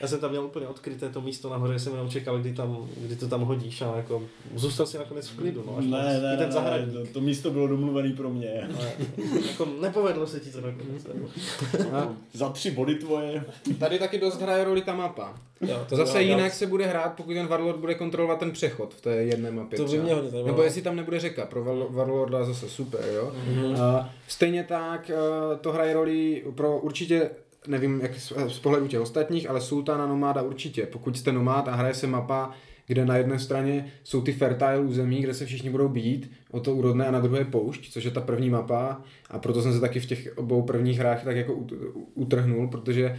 já jsem tam měl úplně odkryté to místo nahoře, jsem jenom čekal, kdy, tam, kdy to tam hodíš a jako zůstal si nakonec v klidu. No, až. Ne, ne, I ten ne, to, to místo bylo domluvený pro mě. Jako nepovedlo se ti to nakonec. Za tři body tvoje. Tady taky dost hraje roli ta mapa. Jo, To zase jo, jinak se bude hrát, pokud ten Warlord bude kontrolovat ten přechod v té jedné mapě. To by mě hodně. Nebo jestli tam nebude řeka, pro Warlo- Warlorda zase super, jo. Mm-hmm. Uh, stejně tak uh, to hraje roli pro určitě nevím, jak z, z pohledu těch ostatních, ale Sultana Nomáda určitě. Pokud jste nomád a hraje se mapa, kde na jedné straně jsou ty fertile území, kde se všichni budou být o to úrodné a na druhé poušť, což je ta první mapa. A proto jsem se taky v těch obou prvních hrách tak jako ut- utrhnul, protože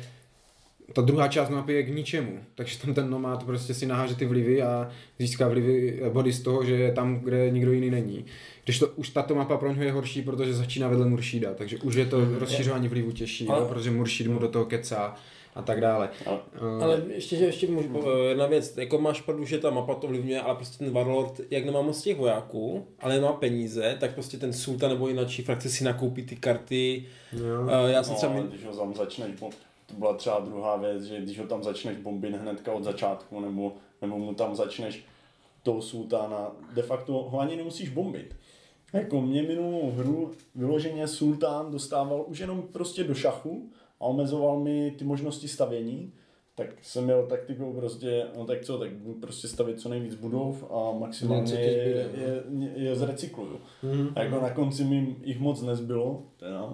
ta druhá část mapy je k ničemu, takže tam ten nomád prostě si naháže ty vlivy a získá vlivy eh, body z toho, že je tam, kde nikdo jiný není. Když to už tato mapa pro něho je horší, protože začíná vedle Muršída, takže už je to rozšiřování vlivu těžší, Ale- protože Muršíd mu do toho kecá a tak dále. Ale- Eh, Ale ještě, že ještě můžu, eh, jedna věc, jako máš pravdu, že ta mapa to ovlivňuje, ale prostě ten Warlord, jak nemá moc těch vojáků, ale nemá peníze, tak prostě ten Sultan nebo jináčí frakce si nakoupí ty karty. jo. Eh, Já jsem No, třeba... když ho tam začneš, to byla třeba druhá věc, že když ho tam začneš bombit hnedka od začátku, nebo, nebo mu tam začneš toho sultána, de facto ho ani nemusíš bombit. Jako mě minulou hru vyloženě sultán dostával už jenom prostě do šachu a omezoval mi ty možnosti stavění, tak jsem měl taktikou prostě, no tak co, tak prostě stavět co nejvíc budov a maximálně je, je, je, zrecykluju. Mhm. A jako na konci mi jich moc nezbylo, teda.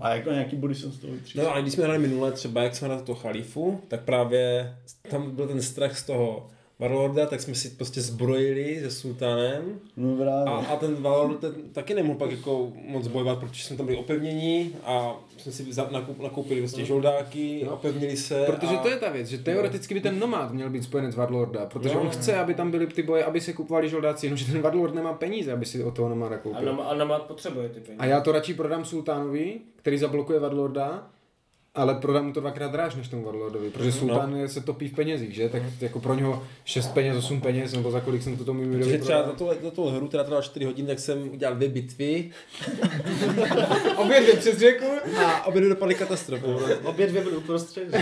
A jako nějaký body jsem z toho vytřískal. No ale když jsme hráli minule třeba, jak jsme hráli toho chalifu, tak právě tam byl ten strach z toho Warlorda, tak jsme si prostě zbrojili se sultánem No právě. a, a ten Warlord ten taky nemohl pak jako moc bojovat, protože jsme tam byli opevnění a jsme si za- nakup, nakoupili vlastně žoldáky, No. opevnili se Protože a... to je ta věc, že teoreticky by ten nomád měl být spojenec Warlorda, protože No. on chce, aby tam byly ty boje, aby se kupovali žoldáci, jenomže ten Warlord nemá peníze, aby si od toho nomáda A, koupil. nom, a nomad potřebuje ty peníze. A já to radši prodám Sultánovi, který zablokuje Warlorda, ale prodám mu to dvakrát dráž než tomu Warlordovi, protože Sultán je- se topí v penězích, že? Tak jako pro něho 6 peněz, 8 peněz, nebo za kolik jsem to tomu Mirovi třeba za tuhle, za tuhle hru, která trvala 4 hodiny, tak jsem udělal dvě bitvy Obě dvě přes řeku. a obě dvě dopadly katastrofou. Obě dvě byly uprostřed.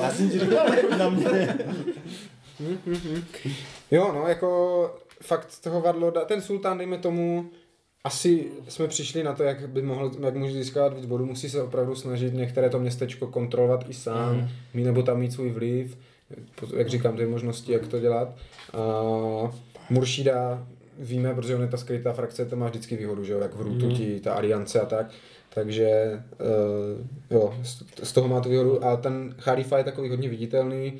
Já jsem ti říkal, na mě. Jo, no, jako fakt toho Warlorda, ten Sultán, dejme tomu, asi jsme přišli na to, jak by mohl, jak může získávat víc bodů, musí se opravdu snažit některé to městečko kontrolovat i sám, mm. mít nebo tam mít svůj vliv, jak říkám, ty možnosti, jak to dělat. A Muršída víme, protože on je ta skrytá frakce, to má vždycky výhodu, že jo, jak v Rutu ti, ta aliance a tak. Takže uh, jo, z, z toho má tu výhodu a ten Khalifa je takový hodně viditelný,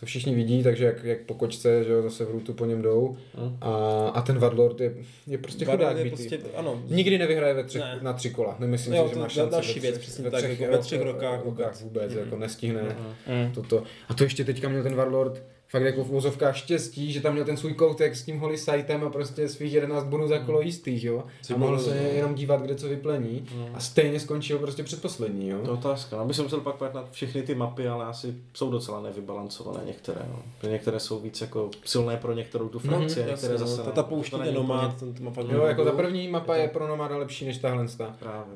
to všichni vidí, takže jak, jak po kočce, že jo, zase v Rutu po něm jdou a, a ten Warlord je, je prostě chudák Warlord je bitý. prostě, ano, Nikdy nevyhraje ve třech, Ne. na tři kola. Nemyslím Jo, si, že to má je šanci další ve věc, třech- přesně tak, jako ve třech rokách vůbec. vůbec jako nestihne Mm. toto. A to ještě teďka měl ten Warlord fakt jako v vozovkách štěstí, že tam měl ten svůj koutek s tím holy sightem a prostě svých 11 bonů za kolo jistých, jo. A mohl se jenom dívat, kde co vyplení. A stejně skončil prostě předposlední, jo. To je otázka. No, bych se musel pak na všechny ty mapy, ale asi jsou docela nevybalancované některé. No. Protože Některé jsou víc jako silné pro některou tu frakci, Mhm, a některé jasně, zase no, ta, ta To pouštní úplně nomad, ten, fakt Jo, jako ta první mapa je pro Nomada lepší než tahle.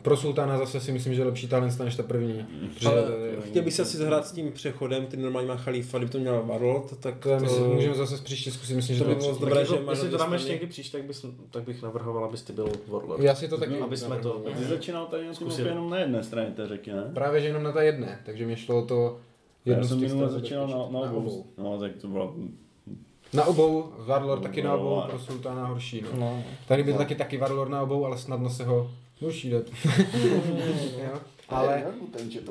Pro Sultána zase si myslím, že je lepší tahle sta než ta první. Ale je- chtěl bych se asi zahrát s tím přechodem, který normálně má Khalifa, kdyby to měl Warlord, tak to, myslím, můžeme zase příště zkusit, myslím, že to by to bylo dobré, že jako, máš jestli to dáme ještě někdy příště, tak, bys, tak bych navrhoval, abys ty byl Warlord. Já si to taky Aby jsme to- Ty začínal tady jenom na jedné straně té řeky, ne? Právě, že jenom na ta jedné, takže mě šlo to Já jednu z jsem minule začínal na, na, obou. No, tak to bylo... Na obou, Warlord taky na No, obou, pro Sultána horší. No. No. Tady byl taky taky Warlord na obou, ale snadno se ho horší jde. jo. Ale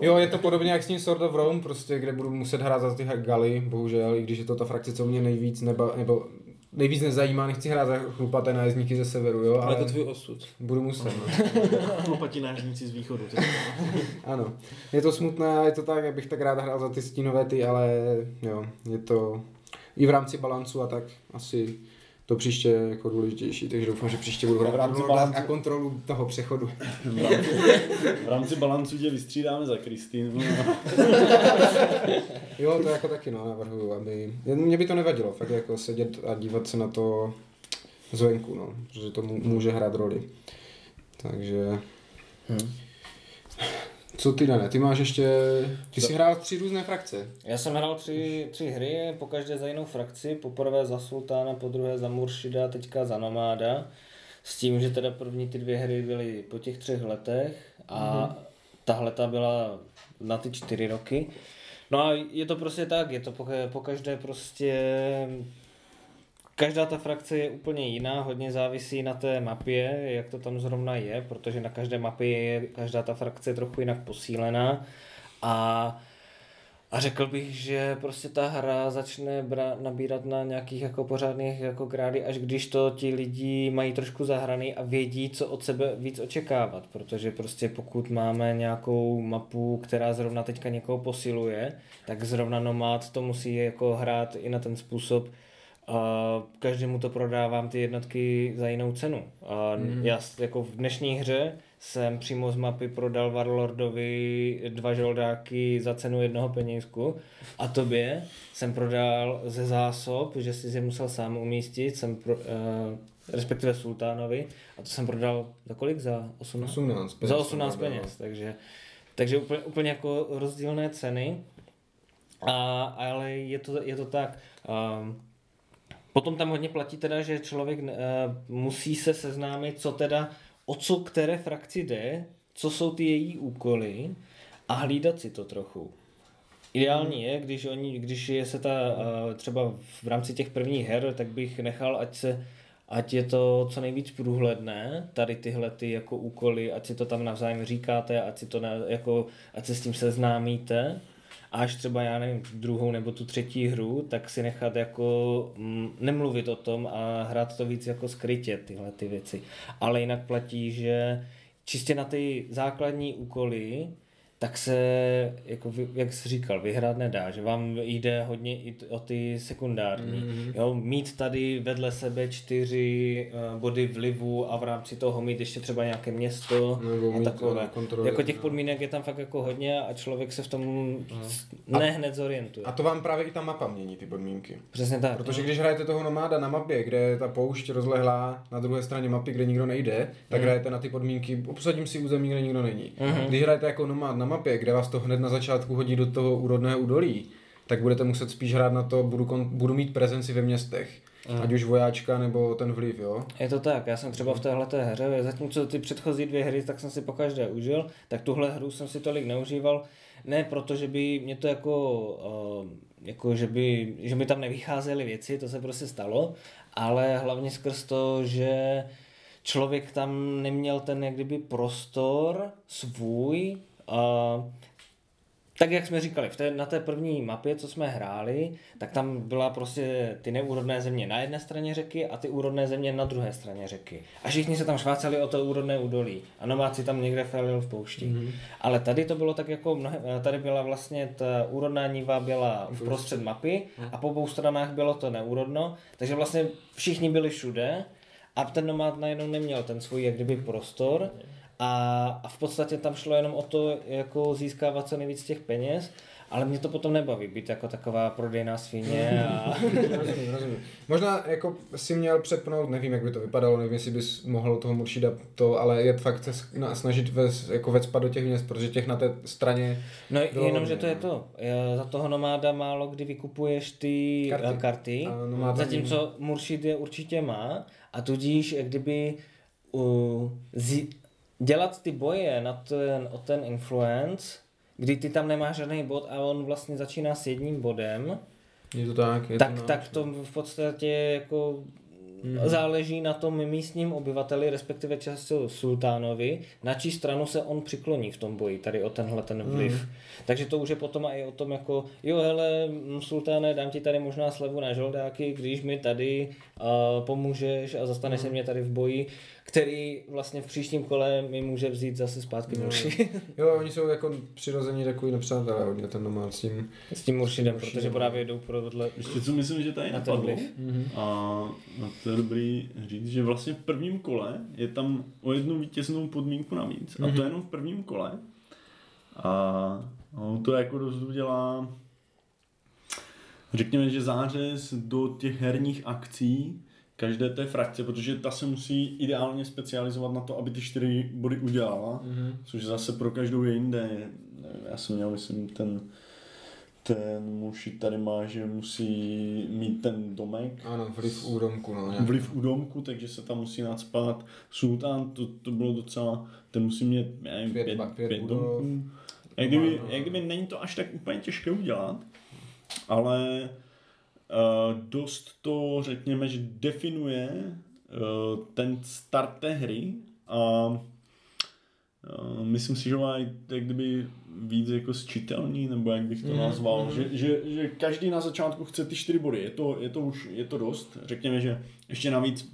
jo, je to podobně jak s tím Sword of Rome, prostě, kde budu muset hrát za ty galy, bohužel, i když je to ta frakce, co mě nejvíc, nebo, nebo nejvíc nezajímá, nechci hrát za chlupaté nájezdníky ze severu, jo, Ale ale to tvůj osud. budu muset. No. Chlupatí nážníci z východu. Ano, je to smutné, je to tak, abych tak rád hrál za ty stínové ty, ale jo, je to i v rámci balancu a tak asi to příště je jako důležitější, takže doufám, že příště budu hrát V rámci balancu- a kontrolu toho přechodu. V rámci, v rámci balancu tě vystřídáme za Kristýnu. Jo, to jako taky no, navrhuju, aby, mě by to nevadilo, fakt jako sedět a dívat se na to zvenku, no, protože to může hrát roli. Takže... Hm. Co ty, Dané? Ty máš ještě... Ty jsi hrál tři různé frakce. Já jsem hrál tři, tři hry, po každé za jinou frakci, poprvé za Sultána, po druhé za Muršida, teďka za Nomáda. S tím, že teda první ty dvě hry byly po těch třech letech a mm-hmm. tahle ta byla na ty čtyři roky. No a je to prostě tak, je to po, po každé prostě... Každá ta frakce je úplně jiná, hodně závisí na té mapě, jak to tam zrovna je, protože na každé mapě je každá ta frakce trochu jinak posílená. A a řekl bych, že prostě ta hra začne bra- nabírat na nějakých jako pořádných jako grády, až když to ti lidi mají trošku zahraný a vědí, co od sebe víc očekávat, protože prostě pokud máme nějakou mapu, která zrovna teďka někoho posiluje, tak zrovna Nomad to musí jako hrát i na ten způsob, každému to prodávám ty jednotky za jinou cenu. A mm. Já jako v dnešní hře jsem přímo z mapy prodal Warlordovi dva žoldáky za cenu jednoho penízku a tobě jsem prodal ze zásob, že si je musel sám umístit, jsem pro, uh, respektive Sultánovi a to jsem prodal za kolik? Za 18? 18 Za 18 peněz, takže, takže úplně, úplně jako rozdílné ceny. A, ale je to, je to tak. Um, potom tam hodně platí teda, že člověk uh, musí se seznámit, co teda, o co které frakci jde, co jsou ty její úkoly a hlídat si to trochu. Ideální je, když, oni, když je se ta uh, třeba v rámci těch prvních her, tak bych nechal, ať se ať je to co nejvíc průhledné, tady tyhle ty jako úkoly, ať si to tam navzájem říkáte, ať si to na, jako, ať se s tím seznámíte. Až třeba, já nevím, druhou nebo tu třetí hru, tak si nechat jako mm, nemluvit o tom a hrát to víc jako skrytě, tyhle ty věci. Ale jinak platí, že čistě na ty základní úkoly, tak se, jako jak jsi říkal, vyhrát nedá, že vám jde hodně i o ty sekundární. Mm-hmm. Jo, mít tady vedle sebe čtyři uh, body vlivu a v rámci toho mít ještě třeba nějaké město Nebo a takové. eh, kontroly, Jako těch no. podmínek je tam fakt jako hodně a člověk se v tom ne hned zorientuje. A to vám právě i ta mapa mění, ty podmínky. Přesně tak. Protože když hrajete toho nomáda na mapě, kde je ta poušť rozlehlá na druhé straně mapy, kde nikdo nejde, tak hrajete na ty podmínky, obsadím si území, kde nikdo není. Když hrajete jako nomád na mapě, kde vás to hned na začátku hodí do toho úrodného údolí, tak budete muset spíš hrát na to, budu, kon- budu mít prezenci ve městech. Ať už vojáčka nebo ten vliv, jo. Je to tak, já jsem třeba v téhle hře, zatímco ty předchozí dvě hry, tak jsem si po každé užil, tak tuhle hru jsem si tolik neužíval, ne proto, že by mě to jako, uh, jako že, by, že by tam nevycházely věci, to se prostě stalo, ale hlavně skrz to, že člověk tam neměl ten jak kdyby prostor svůj, uh, tak jak jsme říkali, v té, na té první mapě, co jsme hráli, tak tam byla prostě ty neúrodné země na jedné straně řeky a ty úrodné země na druhé straně řeky. A všichni se tam šváceli o to úrodné údolí. A nomáci tam někde felil v poušti. Mm-hmm. Ale tady to bylo tak jako mnohem, tady byla vlastně ta úrodná niva byla v prostřed mapy a po obou stranách bylo to neúrodno, takže vlastně všichni byli všude a ten nomád najednou neměl ten svůj jak kdyby prostor a, a v podstatě tam šlo jenom o to, jako získávat co nejvíc těch peněz, ale mě to potom nebaví být jako taková prodejná svíně a rozumím, rozumím. Možná jako si měl přepnout, nevím, jak by to vypadalo, nevím, jestli bys mohl toho Muršida to, ale je fakt se snažit vez, jako vecpat do těch měst, protože těch na té straně No jenom, že to je no. to. Za toho nomáda málo kdy vykupuješ ty Karty. karty, karty zatímco Muršid je určitě má a tudíž kdyby uh, zi, dělat ty boje na ten, o ten influence, kdy ty tam nemáš žádný bod a on vlastně začíná s jedním bodem, Je to tak, je tak, to tak to v podstatě jako záleží na tom místním obyvateli, respektive často sultánovi, na čí stranu se on přikloní v tom boji, tady o tenhle ten vliv. Takže to už je potom i o tom jako, jo hele, sultáne, dám ti tady možná slevu na žoldáky, když mi tady uh, pomůžeš a zastaneš se mě tady v boji, který vlastně v příštím kole mi může vzít zase zpátky Murši. Jo, oni jsou jako přirození takový nepřátelé hodně ten nomad s tím. S tím Muršidem, protože právě jdou podle... Ještě co myslím, že tady Na napadlo, vliv. a no, to je dobrý říct, že vlastně v prvním kole je tam o jednu vítěznou podmínku navíc. A to jenom v prvním kole. A no, to jako dost udělá řekněme, že zářez do těch herních akcí každé té frakce, protože ta se musí ideálně specializovat na to, aby ty čtyři body udělala, mm-hmm. což zase pro každou je jinde. Nevím, Já jsem měl, myslím, ten ten muž tady má, že musí mít ten domek, Ano, vliv u domku, no. nějak. vliv u domku, takže se tam musí nadspat. Sultán, to, to bylo docela, ten musí mít, já nevím, Pět pět, pět, pět domků. Jak kdyby, jak kdyby není to až tak úplně těžké udělat, ale dost to, řekněme, že definuje uh, ten start té hry a uh, myslím si, že má jak kdyby víc jako sčitelný, nebo jak bych to nazval, že, že, že každý na začátku chce ty čtyři body, je to, je to už, je to dost, řekněme, že ještě navíc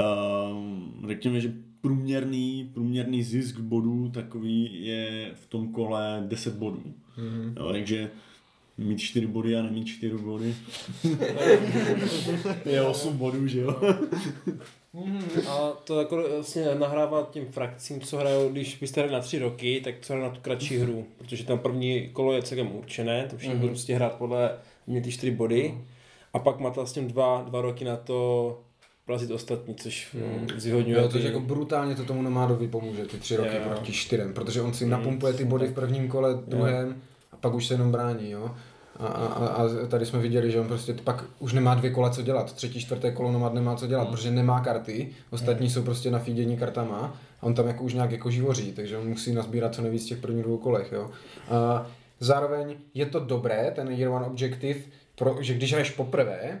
uh, řekněme, že průměrný, průměrný zisk bodů takový je v tom kole 10 bodů. Mm-hmm. Jo, takže mít 4 body a nemít 4 body je 8 bodů, že jo? A to jako vlastně nahrává těm frakcím, co hrajou, když byste hráli na tři roky, tak co hrajou na tu kratší hru, protože tam první kolo je celkem určené, to všichni budou prostě hrát podle mě ty čtyři body a pak máte vlastně dva, dva roky na to plazit ostatní, což mm. zvyhodňuje. Jo, to ty- jako brutálně to tomu nomádovi pomůže, ty tři roky Jo. proti čtyřem, protože on si napumpuje ty body v prvním kole, druhém a pak už se jenom brání, jo. A, a, a, tady jsme viděli, že on prostě pak už nemá dvě kola co dělat, třetí, čtvrté kolo nomad nemá co dělat, protože nemá karty, ostatní jsou prostě na feedění kartama a on tam jako už nějak jako živoří, takže on musí nazbírat co nejvíc těch prvních dvou kolech, jo. A zároveň je to dobré, ten Year One Objective, pro, že když hraješ poprvé,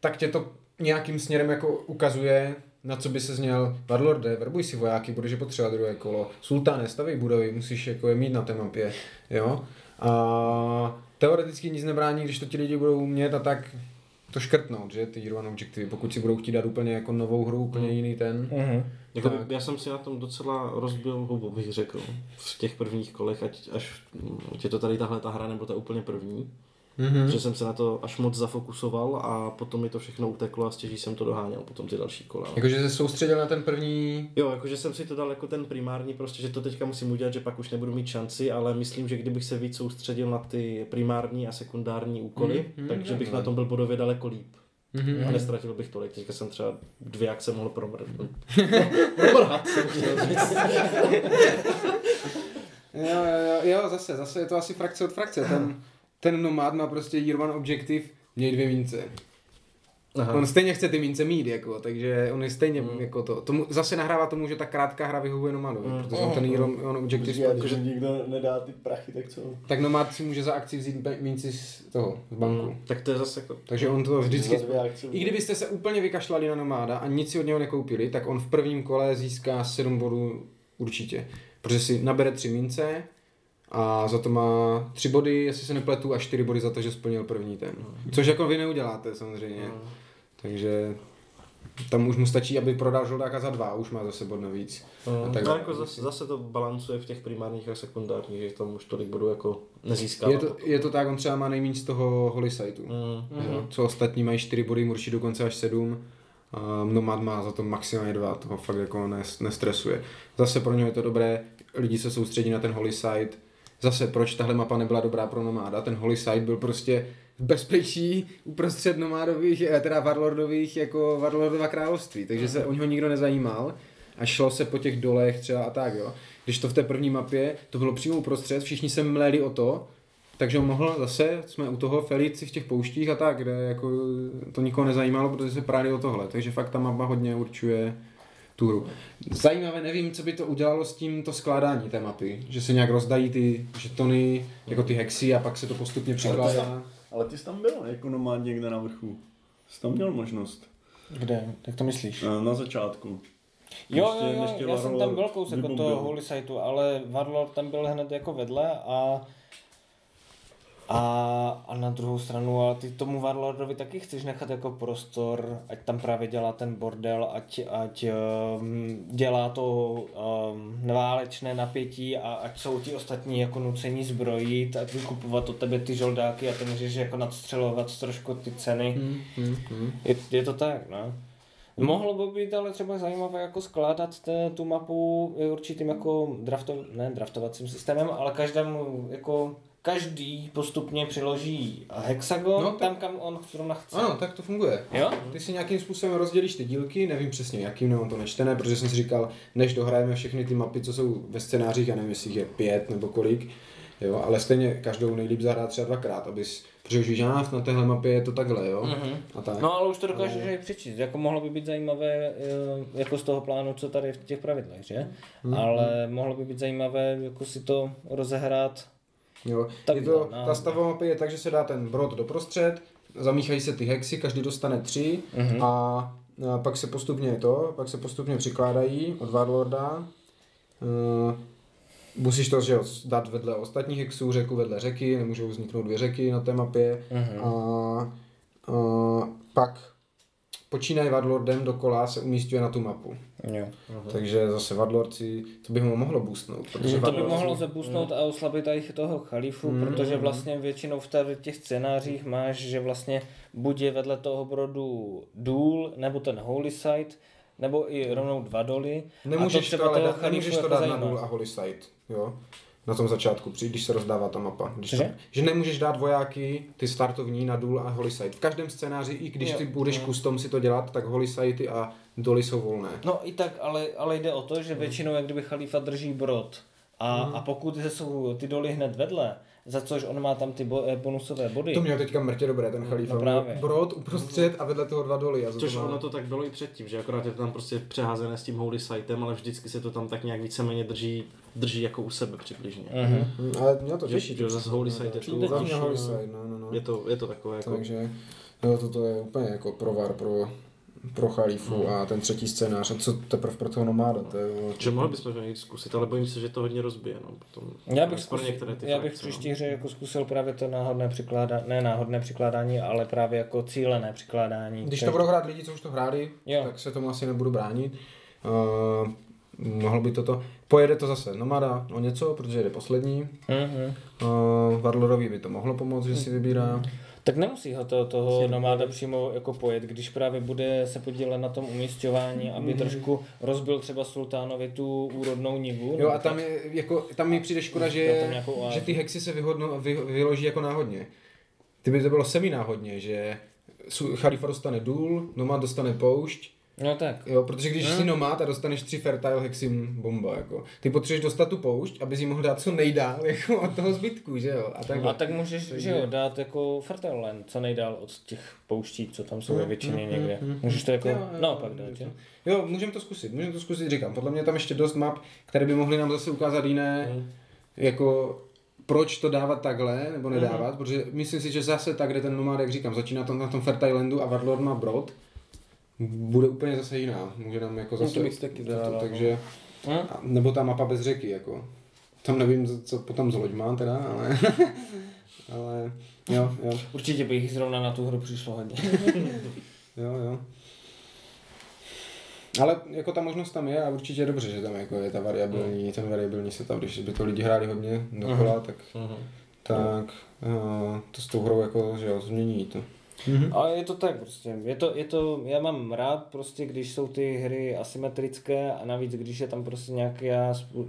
tak tě to nějakým směrem jako ukazuje, na co by se zněl Warlorde, verbuj si vojáky, budeš je potřebovat druhé kolo. Sultáne, stavej budovy, musíš jako je mít na té mapě, jo. A teoreticky nic nebrání, když to ti lidi budou umět a tak to škrtnout, že, ty Year One Objectivy, pokud si budou chtít dát úplně jako novou hru, úplně jiný ten. Mhm. Jako, Tak. já jsem si na tom docela rozbil hubu, bych řekl, v těch prvních kolech, ať až ať je to tady tahle ta hra, nebo ta úplně první. Mhm. Že jsem se na to až moc zafokusoval a potom mi to všechno uteklo a stěží jsem to doháněl potom ty další kola. Jakože se soustředil na ten první Jo, jakože jsem si to dal jako ten primární, prostě, že to teďka musím udělat, že pak už nebudu mít šanci, ale myslím, že kdybych se víc soustředil na ty primární a sekundární úkoly, Mhm, mhm, takže bych na tom byl bodově daleko líp. Mhm. A nestratil bych tolik, teďka jsem třeba dvě akce mohl promrhat. Promrhat jsem chtěl říct. Jo, jo, jo, jo, zase, zase je to asi frakce od frakce. Ten, ten nomád má prostě year one objective, měj dvě mince. Aha. On stejně chce ty mince mít, jako, takže on je stejně jako to. Tomu, zase nahrává tomu, že ta krátká hra vyhovuje nomadovi, Mm. protože on ten year one objective, Když jakože, nikdo nedá ty prachy, tak co? tak nomád si může za akci vzít minci z toho, z banku. Mm, tak to je zase jako... Takže on to vždycky... I kdybyste se úplně vykašlali na nomáda a nic si od něho nekoupili, tak on v prvním kole získá 7 bodů určitě. Protože si nabere 3 mince a za to má 3 body, jestli se nepletu, a 4 body za to, že splnil první ten. Což jako vy neuděláte samozřejmě. Takže tam už mu stačí, aby prodal žoldáka za dva, už má zase bod navíc. No, tak- no, jako zase, zase, to balancuje v těch primárních a sekundárních, že tam už tolik bodů jako nezískává. Je to, je to tak, on třeba má nejméně z toho holy siteu. Mm. Jo, co ostatní mají 4 body, Murši dokonce až 7. A Nomad má za to maximálně 2, toho fakt jako nes, nestresuje. Zase pro něho je to dobré, lidi se soustředí na ten holy site. Zase proč tahle mapa nebyla dobrá pro Nomáda, ten holy site byl prostě v bezpečí uprostřed nomádových, eh, teda Warlordových, jako Warlordova království, takže se o něho nikdo nezajímal a šlo se po těch dolech třeba a tak, jo. Když to v té první mapě, to bylo přímo uprostřed, všichni se mleli o to, takže on mohl zase, jsme u toho Felici v těch pouštích a tak, kde jako to nikoho nezajímalo, protože se právě o tohle, takže fakt ta mapa hodně určuje tu hru. Zajímavé, nevím, co by to udělalo s tím to skládání té mapy, že se nějak rozdají ty žetony, jako ty hexy a pak se to postupně přikládá. Ale ty jsi tam byl jako nomád někde na vrchu. Jsi tam měl možnost. Kde? Jak to myslíš? Eh, Na začátku. Jo, Ještě- jo, jo, ještě já jsem tam byl kousek od toho Holy Sightu, ale Warlord tam byl hned jako vedle a a, a na druhou stranu, ale ty tomu Warlordovi taky chceš nechat jako prostor, ať tam právě dělá ten bordel, ať, ať um, dělá to um, neválečné napětí a ať jsou ti ostatní jako nucení zbrojit a vykupovat od tebe ty žoldáky a ty můžeš jako nadstřelovat trošku ty ceny. Hmm, hmm, hmm. Je, je to tak, no. Mohlo by být ale třeba zajímavé jako skládat te, tu mapu určitým jako drafto, ne draftovacím systémem, ale každému jako každý postupně přiloží hexagon No, no, tak- tam, kam on zrovna chce. Ano, tak to funguje. Jo? Ty si nějakým způsobem rozdělíš ty dílky, nevím přesně jakým, nemám to nečtené, protože jsem si říkal, než dohrajeme všechny ty mapy, co jsou ve scénářích, já nevím, jestli jich je pět nebo kolik, jo, ale stejně každou nejlíp zahrát třeba dvakrát, abys, protože už víš, na téhle mapě je to takhle, jo, Mhm. a tak. No ale už to dokážeš i přečíst. Jako mohlo by být zajímavé eh, jako z toho plánu, co tady v těch pravidlech, že? Mhm. Ale mohlo by být zajímavé jako si to rozehrát. Jo, Tak je to, no, ta no. stavba mapy je tak, že se dá ten brod doprostřed, zamíchají se ty hexy, každý dostane tři Mhm. a, a pak se postupně to, pak se postupně přikládají od Warlorda. Uh, musíš to že jo, dát vedle ostatních hexů, řeku vedle řeky, nemůžou vzniknout dvě řeky na té mapě. Mhm. A, a pak počínají Warlordem dokola se umístuje na tu mapu. Jo. Takže zase Warlordci, to by ho mohlo boostnout. Protože To by Warlordci- mohlo zabusnout a oslabit i toho chalifu, Mm, protože vlastně většinou v těch scénářích máš, že vlastně buď je vedle toho brodu důl, nebo ten holy site, nebo i rovnou dva doly. Nemůžeš a to, ale toho dát, nemůžeš to jako dát zajímá. na důl a holy site, jo? Na tom začátku, při- když se rozdává ta mapa. Když to, Cože? že nemůžeš dát vojáky, ty startovní, na důl a holy site. V každém scénáři, i když Jo. ty budeš custom si to dělat, tak holy sitey a doly jsou volné. No i tak, ale, ale jde o to, že většinou jak kdyby chalifa drží brod. A, a pokud jsou ty doly hned vedle, za což on má tam ty bo, eh, bonusové body. To měl teďka mrtě dobré, ten chalífa. No Měl právě. Brod uprostřed a vedle toho dva doly. Což to má- ono to tak bylo i předtím, že akorát je to tam prostě přeházené s tím holy sitem, ale vždycky se to tam tak nějak víceméně drží, drží jako u sebe přibližně. Mhm. Hm, Ale měl to těžší. že zase holy site je to mě holy no. site, no, no, no. Je to, je to takové jako... Takže jo, toto je úplně jako provar pro, pro chalifu Hmm. a ten třetí scénář. A co teprve pro toho nomáda, to je... Že mohli bychom to někdy zkusit, ale bojím se, že to hodně rozbije. No, potom, Já bych, zkusil, některé ty já bych v příští hře jako zkusil právě to náhodné přikládání, ne náhodné přikládání, ale právě jako cílené přikládání. Když to budou hrát lidi, co už to hráli, Jo. tak se tomu asi nebudu bránit. Uh, mohlo by toto. Pojede to zase Nomada o něco, protože jde poslední. Mhm. Uh, Warlordovi by to mohlo pomoct, že si vybírá. Tak nemusí ho to, toho nomáda přímo jako pojet, když právě bude se podílet na tom umístěvání, aby Mhm. trošku rozbil třeba sultánovi tu úrodnou nivu. Jo a tam, je, jako, tam mi přijde škoda, že, že ty hexy se vyhodno, vy, vyloží jako náhodně. Ty by to bylo semi náhodně, že Chalifa dostane důl, Nomad dostane poušť, No tak. Jo, protože když Hmm. jsi nomad a dostaneš tři fertile hexim bomba, jako. Ty potřebuješ dostat tu poušť, aby si mohl dát co nejdál, jako od toho zbytku, že jo? A takhle. A tak můžeš, že jo, dát jako Fertile Land, co nejdál od těch pouští, co tam jsou ve Mm, většině mm, někde. mm. Můžeš to jako Jo, naopak jo, dát, jo. jo? Můžeme to zkusit, můžeme to zkusit, říkám. Podle mě je tam ještě dost map, které by mohly nám zase ukázat jiné, Mm. jako proč to dávat takhle, nebo nedávat, mm-hmm. protože myslím si, že zase tak, kde ten nomád, jak říkám, začíná tam na tom Fertile Landu a Warlord má brod, bude úplně zase jiná. Může nám jako No, to zase... bych taky to- dával, no. takže... Hm? A- Nebo ta mapa bez řeky, jako. Tam nevím, co potom s loďma teda, ale... ale jo, jo, Určitě by jich zrovna na tu hru přišlo hodně. jo, jo. Ale jako ta možnost tam je a určitě je dobře, že tam jako je ta variabilní, ten variabilní setup, když by to lidi hráli hodně dokola, tak, tak uh, to s tou hrou jako, že jo, změní to. Ale je to tak prostě, je to, je to, já mám rád prostě, když jsou ty hry asymetrické a navíc, když je tam prostě nějaký,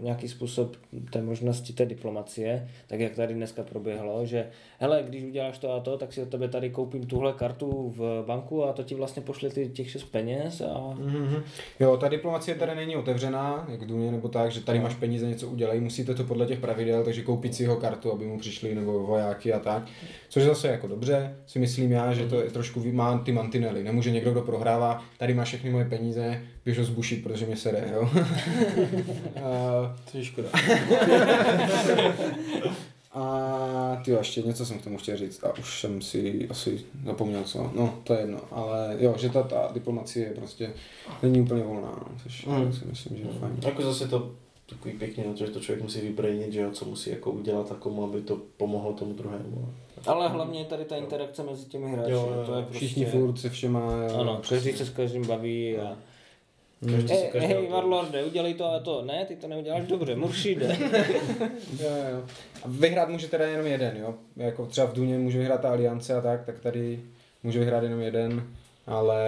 nějaký způsob té možnosti té diplomacie, tak jak tady dneska proběhlo, že hele, když uděláš to a to, tak si od tebe tady koupím tuhle kartu v banku a to ti vlastně pošle ty těch šest peněz a Mm-hmm. Jo, ta diplomacie tady není otevřená, jak v Duně nebo tak, že tady máš peníze, něco udělej, musíte to podle těch pravidel, takže koupit si jeho kartu, aby mu přišli nebo vojáky a tak. Což je zase jako dobře, si myslím já, že to je trošku má ty mantinely. Nemůže někdo, kdo prohrává, tady máš všechny moje peníze, běž ho zbušit, protože mě sere, jo. A- To je škoda. A ty ještě něco jsem k tomu chtěl říct a už jsem si asi zapomněl co. No, to je jedno, ale jo, že ta, ta diplomacie prostě není úplně volná, no, což Mm. si myslím, že je fajn. Jako zase to takový pěkně, no, že to člověk musí vybrejnit, že jo, co musí jako udělat a komu, aby to pomohlo tomu druhému. Ale hlavně je tady ta interakce mezi těmi hráči. Jo, jo, to je prostě... Všichni furt se všema... Ano, každý se s každým baví a... Každý si Hej, každý hej, Warlorde, udělej to a to. Ne, ty to neuděláš dobře, Muršide. Jo, jo. A vyhrát může teda jenom jeden, jo. Jako třeba v Duně může vyhrát ta aliance a tak, tak tady může vyhrát jenom jeden, ale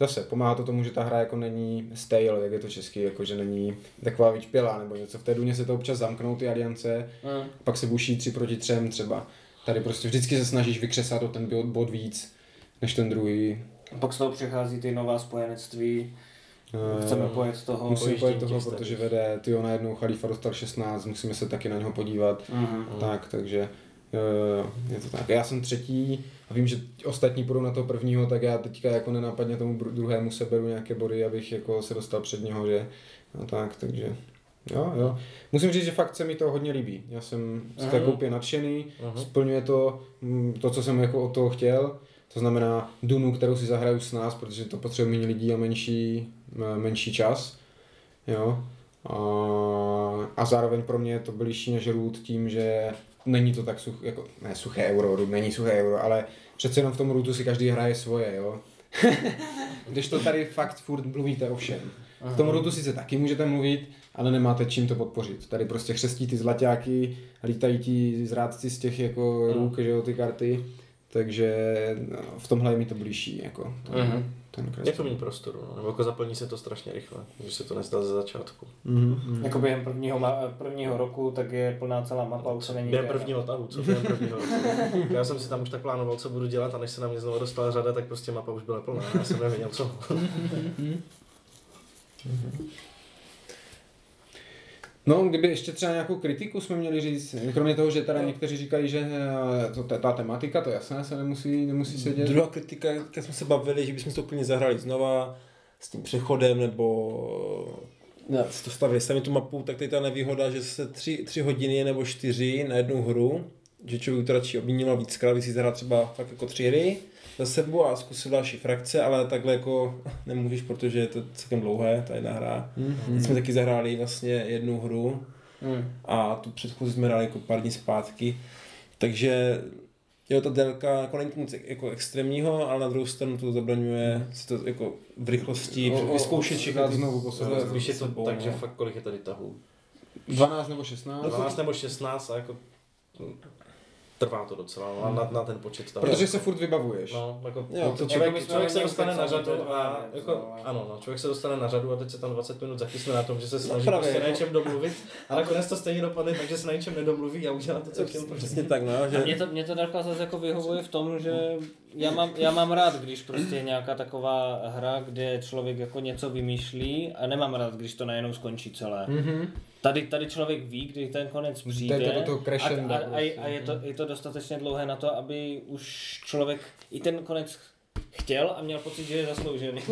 zase pomáhá to tomu, že ta hra jako není stale, jak je to český, jako že není taková vyčpělá nebo něco. V té Duně se to občas zamknou ty aliance, Mm. pak se buší tři proti třem třeba. Tady prostě vždycky se snažíš vykřesat o ten bod- víc, než ten druhý. Pak z toho přechází ty nová spojenectví. Eh, Chceme pojet toho. Musíme pojet toho, protože vede, ty najednou Khalifa dostal 16, musíme se taky na něho podívat. Mhm. Tak, takže je to tak. Já jsem třetí a vím, že ostatní půjdou na toho prvního, tak já teďka jako nenápadně tomu druhému seberu nějaké body, abych jako se dostal před něho, že no tak, takže jo, jo. Musím říct, že fakt se mi to hodně líbí. Já jsem z té Mhm. koupě nadšený, Mhm. splňuje to mm, to, co jsem jako od toho chtěl. To znamená Dunu, kterou si zahraju s nás, protože to potřebuje méně lidí a menší, m- menší čas. Jo. A, a zároveň pro mě je to blížší než Root tím, že není to tak such, jako, ne suché euro, Root není suché euro, ale přece jenom v tom Rootu si každý hraje svoje, jo. Když to tady fakt furt mluvíte o všem. V tom Rootu sice taky můžete mluvit, ale nemáte čím to podpořit. Tady prostě chřestí ty zlaťáky, lítají ti zrádci z těch jako ruk, že jo, ty karty. Takže no, v tomhle je mi to blížší, jako ten, Mhm. Ten Je kresl. to méně prostoru, no. nebo jako zaplní se to strašně rychle, když se to nezdá ze začátku. Mhm. Jako během prvního, ma- prvního roku, tak je plná celá mapa, už se není Během prvního tahu, co během prvního roku. Já jsem si tam už tak plánoval, co budu dělat a než se na mě znovu dostala řada, tak prostě mapa už byla plná. Já jsem nevěděl, co. No, kdyby ještě třeba nějakou kritiku jsme měli říct, kromě toho, že teda někteří říkají, že eh, to, ta, ta tematika, to jasné, se nemusí, nemusí sedět. Druhá kritika, jak jsme se bavili, že bychom to úplně zahrali znova s tím přechodem, nebo ne, si to stavili sami tu mapu, tak tady ta nevýhoda, že se tři, tři hodiny nebo čtyři na jednu hru, že člověk to radši obměňoval víckrát, když si zahrát třeba fakt jako tři hry za sebou a zkusil další frakce, ale takhle jako nemůžeš, protože je to celkem dlouhé, ta jedna hra. Mhm. Teď jsme taky zahráli vlastně jednu hru Hmm. a tu předchozí jsme hráli jako pár dní zpátky. Takže jo, ta délka jako není nic jako extrémního, ale na druhou stranu to zabraňuje si to jako v rychlosti O- o- vyzkoušet všechno znovu po sobě. s Když je to sebou, tak, že no. fakt kolik je tady tahů? 12 nebo 16? 12 nebo 16 a jako trvá to docela no, na, na ten počet tahů. Protože se furt vybavuješ. No, jako, Jo, to člověk, bychom člověk se dostane na řadu a jako, no, ano, no, člověk se dostane na řadu a teď se tam 20 minut zakysne na tom, že se snaží právě, prostě na jako- něčem domluvit a nakonec to stejně dopadne, takže se na něčem nedomluví a udělá to, co chtěl. Přesně tak, no, A mě že to, mě to Darka zase jako vyhovuje v tom, že já mám, já mám rád, když prostě je nějaká taková hra, kde člověk jako něco vymýšlí a nemám rád, když to najednou skončí celé. Mhm. Tady, tady člověk ví, kdy ten konec přijde Jdete do toho crescenda a, a, a, prostě. a je, to, je to dostatečně dlouhé na to, aby už člověk i ten konec chtěl a měl pocit, že je zasloužený.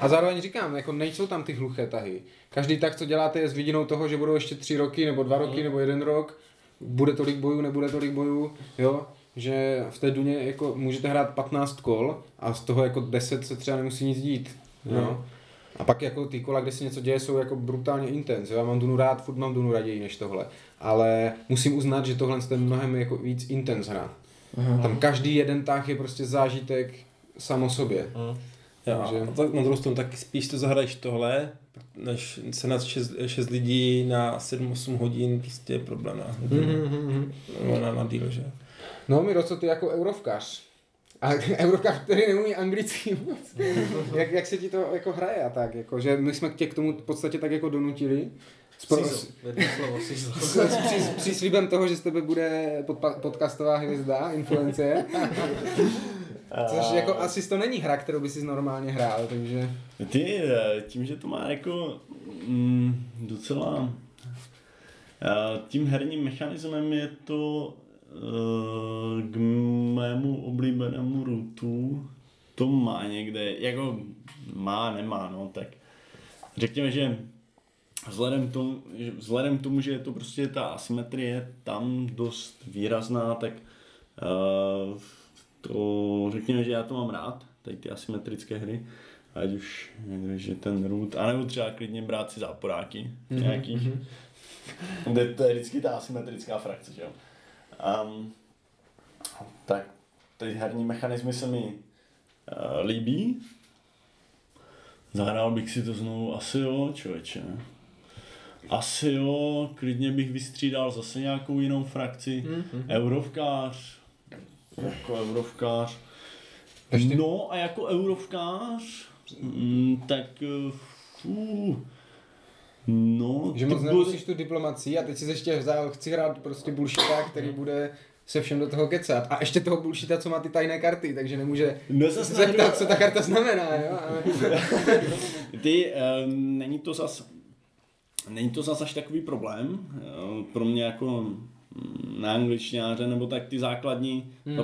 A zároveň říkám, jako nejsou tam ty hluché tahy. Každý tak, co děláte, je s vidinou toho, že budou ještě tři roky, nebo dva roky, nebo jeden rok. Bude tolik bojů, nebude tolik bojů, jo. Že v té duně jako můžete hrát 15 kol a z toho jako 10 se třeba nemusí nic dít. Jo. A pak jako ty kola, kde se něco děje, jsou jako brutálně intenz. Já mám Dunu rád, furt mám Dunu raději než tohle. Ale musím uznat, že tohle je mnohem jako víc intenz hra. Tam každý jeden tah je prostě zážitek sam o sobě. Mm. jo, Takže- a tak na druhou stranu taky spíš to zahraješ tohle, než se na 6, 6 lidí na 7-8 hodin prostě je problém na, nebo na, na díl, že? No, Miro, co ty jako eurovkař? A eurovkař, který neumí anglicky moc. jak, jak se ti to jako hraje a tak, jako, že my jsme tě k tomu v podstatě tak jako donutili. S, pro, Sízl, s, slovo, s, s, při, s příslibem toho, že z tebe bude podpa, podcastová hvězda, influencer. Což jako asi to není hra, kterou by si normálně hrál, takže... Ty, eh, tím, že to má jako mm, docela... eh, Tím herním mechanismem je to k mému oblíbenému rutu to má někde, jako má, nemá, no, tak řekněme, že vzhledem k tomu, že, vzhledem k tomu, že je to prostě ta asymetrie tam dost výrazná, tak uh, to řekněme, že já to mám rád, tady ty asymetrické hry, ať už že ten root, anebo třeba klidně brát si záporáky mm-hmm. nějakých, kde to je vždycky ta asymetrická frakce, že jo. Um, tak ty herní mechanismy se mi uh, líbí. Zahrál bych si to znovu asi jo, člověče. Asi jo, klidně bych vystřídal zase nějakou jinou frakci. Mm-hmm. Eurovkář. Jako eurovkář. Ještě- No a jako eurovkář, mm, tak fů, no, Že moc bude- nemusíš tu diplomací a teď si ještě vzal, chci hrát prostě bullshita, který bude se všem do toho kecat. A ještě toho bullshita, co má ty tajné karty, takže nemůže No, se zeptat, co ta karta znamená, jo? Ty, uh, není to zas, není to zas až takový problém. Uh, pro mě jako mm, na angličtináře, nebo tak ty základní, Hmm, ta,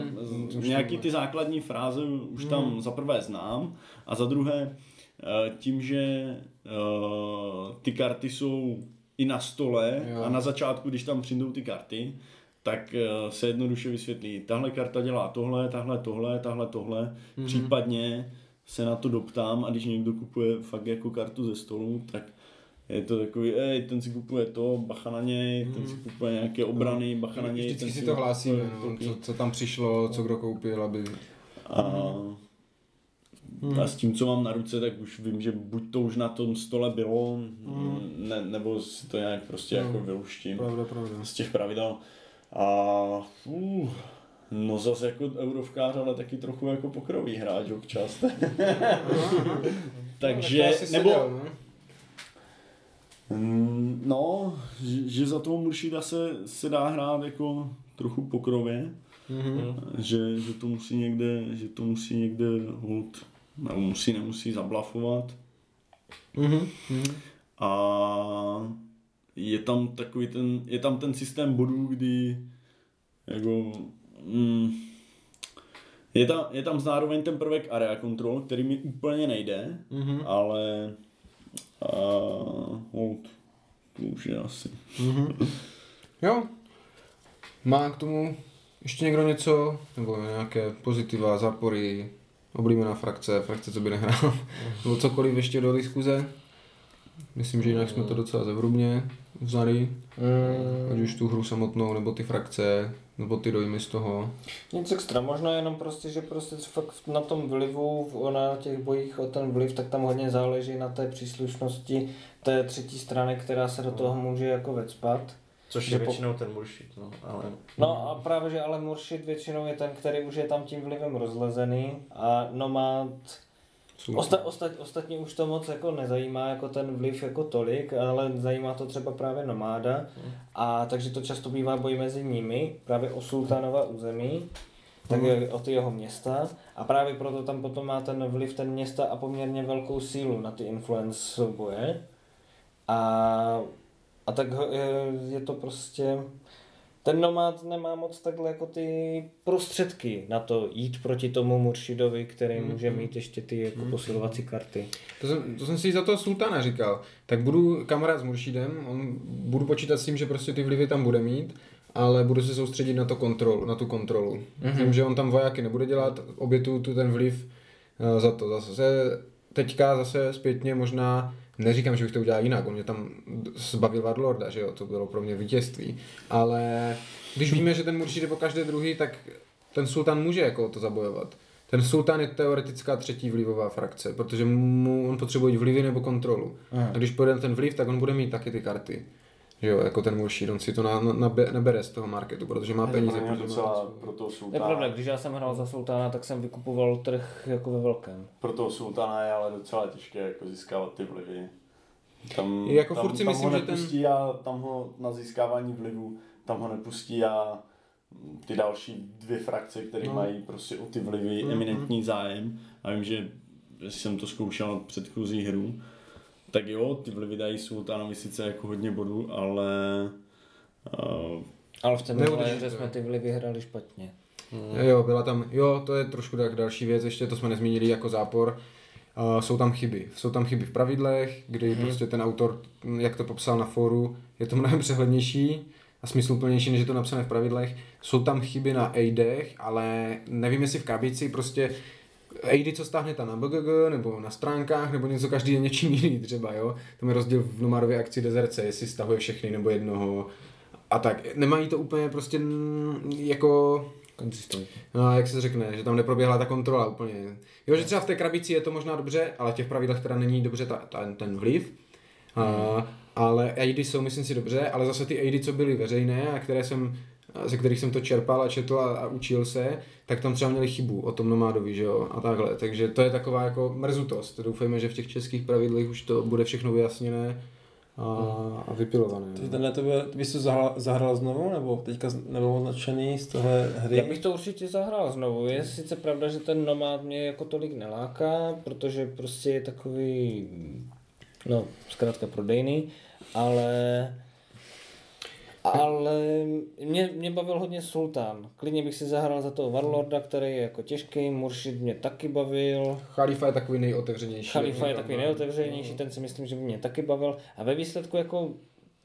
to už nějaký ty základní fráze už Hmm. tam za prvé znám a za druhé eh, tím, že uh, ty karty jsou i na stole Jo. a na začátku, když tam přijdou ty karty, tak eh, se jednoduše vysvětlí, tahle karta dělá tohle, tahle tohle, tahle tohle, Mhm. mm-hmm. případně se na to doptám a když někdo kupuje fakt jako kartu ze stolu, tak je to takový, ej, ten si kupuje to, bacha na něj, ten si kupuje nějaké obrany, bacha na něj. Mhm. Vždycky ten si to hlásíme, no, co, co tam přišlo, co kdo koupil, aby... A, Mhm. a s tím, co mám na ruce, tak už vím, že buď to už na tom stole bylo, ne, nebo si to nějak prostě jako vyluštím. Pravda, pravda. z těch pravidel. A uh, no zase jako eurovkář, ale taky trochu jako pokrový hráč občas. Takže, asi nebo, seděl, no. Mm, No, že, že za toho Muršida se, se dá hrát jako trochu pokrově, Mhm. že, že to musí někde, že to musí někde hold, nebo musí, nemusí zablafovat. Mhm. Mhm. A je tam takový ten, je tam ten systém bodů, kdy jako, mm, je, tam, je tam zároveň ten prvek area control, který mi úplně nejde, Mhm. ale a, hold, to už je asi. Jo. Má k tomu ještě někdo něco? Nebo nějaké pozitiva, zápory, oblíbená frakce, frakce, co by nehrál? Nebo cokoliv ještě do diskuze? Myslím, že jinak jsme to docela zevrubně vzali. Ať už tu hru samotnou, nebo ty frakce, nebo ty dojmy z toho. Nic extra, možná jenom prostě, že prostě fakt na tom vlivu, na těch bojích o ten vliv, tak tam hodně záleží na té příslušnosti té třetí strany, která se do toho může jako vecpat. Což je po- většinou ten bullshit, no, ale... No a právě, že ale Muršid většinou je ten, který už je tam tím vlivem rozlezený a Nomad Osta, ostat, ostatně už to moc jako nezajímá jako ten vliv jako tolik, ale zajímá to třeba právě nomáda. A takže to často bývá boj mezi nimi, právě o sultánova území, tak je o ty jeho města. A právě proto tam potom má ten vliv ten města a poměrně velkou sílu na ty influence souboje. A, a tak ho- je, to prostě ten nomád nemá moc takhle jako ty prostředky na to jít proti tomu Murshidovi, který může mít ještě ty jako posilovací karty. To jsem, to jsem si za toho sultána říkal. Tak budu kamarád s Muršidem, on, budu počítat s tím, že prostě ty vlivy tam bude mít, ale budu se soustředit na, to kontrolu, na tu kontrolu. Mm-hmm. Vím, že on tam vojáky nebude dělat, obětu tu ten vliv uh, za to. Zase teďka zase zpětně možná, neříkám, že bych to udělal jinak, on mě tam zbavil Vadlorda, že jo, to bylo pro mě vítězství, ale když víme, že ten Muršid je po každé druhý, tak ten sultán může jako to zabojovat. Ten sultán je teoretická třetí vlivová frakce, protože mu on potřebuje vlivy nebo kontrolu. A když pojede na ten vliv, tak on bude mít taky ty karty. Že jo, jako ten Muršid, on si to na, na, nabe, nebere z toho marketu, protože má peníze. má- docela pro toho To je sultána. pravda, když já jsem hrál za sultána, tak jsem vykupoval trh jako ve velkém. Pro toho sultána je ale docela těžké jako získávat ty vlivy. Tam, Jako tam, furt si tam myslím, ho že ten- nepustí a tam ho na získávání vlivu, tam ho nepustí a ty další dvě frakce, které No. mají prostě o ty vlivy mm, eminentní zájem. A vím, že jsem to zkoušel předchozí hru, tak jo, ty vlivy dají sultánovi sice jako hodně bodů, ale uh, Ale v té hře jsme ty vlivy hráli špatně. Jo, byla tam, jo, to je trošku tak další věc, ještě to jsme nezmínili jako zápor. Uh, jsou tam chyby. Jsou tam chyby v pravidlech, kdy Mhm. prostě ten autor, jak to popsal na fóru, je to mnohem přehlednější a smysluplnější, než je to napsané v pravidlech. Jsou tam chyby na aidech, ale nevím, jestli v krabici prostě aidy, co stáhnete na BGG, nebo na stránkách, nebo něco každý je něčím jiný třeba, jo. Tam je rozdíl v nomádové akci Dezerce, jestli stahuje všechny nebo jednoho. A tak, nemají to úplně prostě jako Konzistentní. No, jak se řekne, že tam neproběhla ta kontrola úplně. Jo, že třeba v té krabici je to možná dobře, ale v těch pravidlech teda není dobře ta, ta, ten vliv. A, ale aidy jsou, myslím si, dobře, ale zase ty aidy, co byly veřejné a které jsem, ze kterých jsem to čerpal a četl a, a učil se, tak tam třeba měli chybu o tom nomádovi, že jo, a takhle. Takže to je taková jako mrzutost. Doufejme, že v těch českých pravidlech už to bude všechno vyjasněné a, a vypilované. Ty no. tenhle to by, ty bys to zahrál, zahrál znovu, nebo teďka nebyl označený z tohle hry? Já bych to určitě zahrál znovu. Je sice pravda, že ten nomád mě jako tolik neláká, protože prostě je takový, no, zkrátka prodejný, ale ale mě, mě bavil hodně Sultán. Klidně bych si zahrál za toho Warlorda, který je jako těžký, Muršid mě taky bavil. Chalifa je takový nejotevřenější. Chalifa je takový nejotevřenější, ten si myslím, že by mě taky bavil. A ve výsledku jako,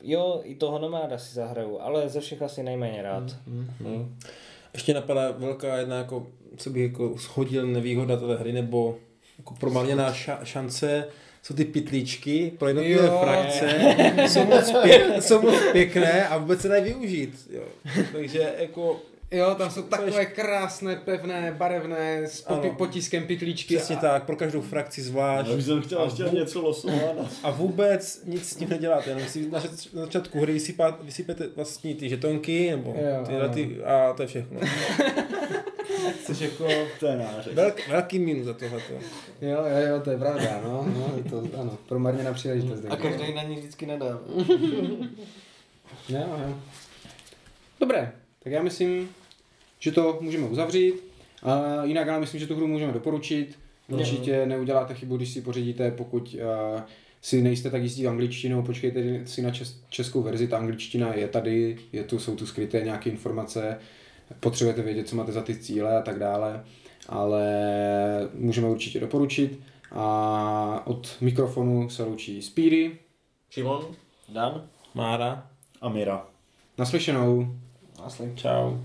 jo, i toho nomáda si zahraju, ale ze všech asi nejméně rád. Mm. Ještě napadá velká jedna, jako, co bych jako shodil nevýhoda téhle hry, nebo jako promarněná ša- šance, jsou ty pitlíčky pro jednotlivé frakce, jsou moc, pěk, jsou moc pěkné a vůbec se dají využít. Jo. Takže jako Jo, tam jsou takové krásné, pevné, barevné, s popi- Ano. potiskem pitlíčky. přesně a- tak, pro každou frakci zvlášť. Já jsem chtěl A ještě vů- něco losovat. A vůbec nic s tím neděláte, jenom si na, zač- na začátku hry vysypá, vysypete vlastní ty žetonky, nebo Jo, tyhle ty, a to je všechno. Což jako To je nářek. velk, velký minus za tohleto. Jo, jo, jo, to je pravda, no, no je to, ano, promarněná příležitost. A každý na ní vždycky nadává. Jo, jo. Dobré, tak já myslím, že to můžeme uzavřít. A jinak ale myslím, že tu hru můžeme doporučit. Určitě neuděláte chybu, když si pořídíte, pokud uh, si nejste tak jistí angličtinou, počkejte si na čes- českou verzi, ta angličtina je tady, je tu, jsou tu skryté nějaké informace, potřebujete vědět, co máte za ty cíle a tak dále, ale můžeme určitě doporučit. A od mikrofonu se loučí Speedy. Šimon? Dan? Mára, A Mira. Naslyšenou. Následně. čau.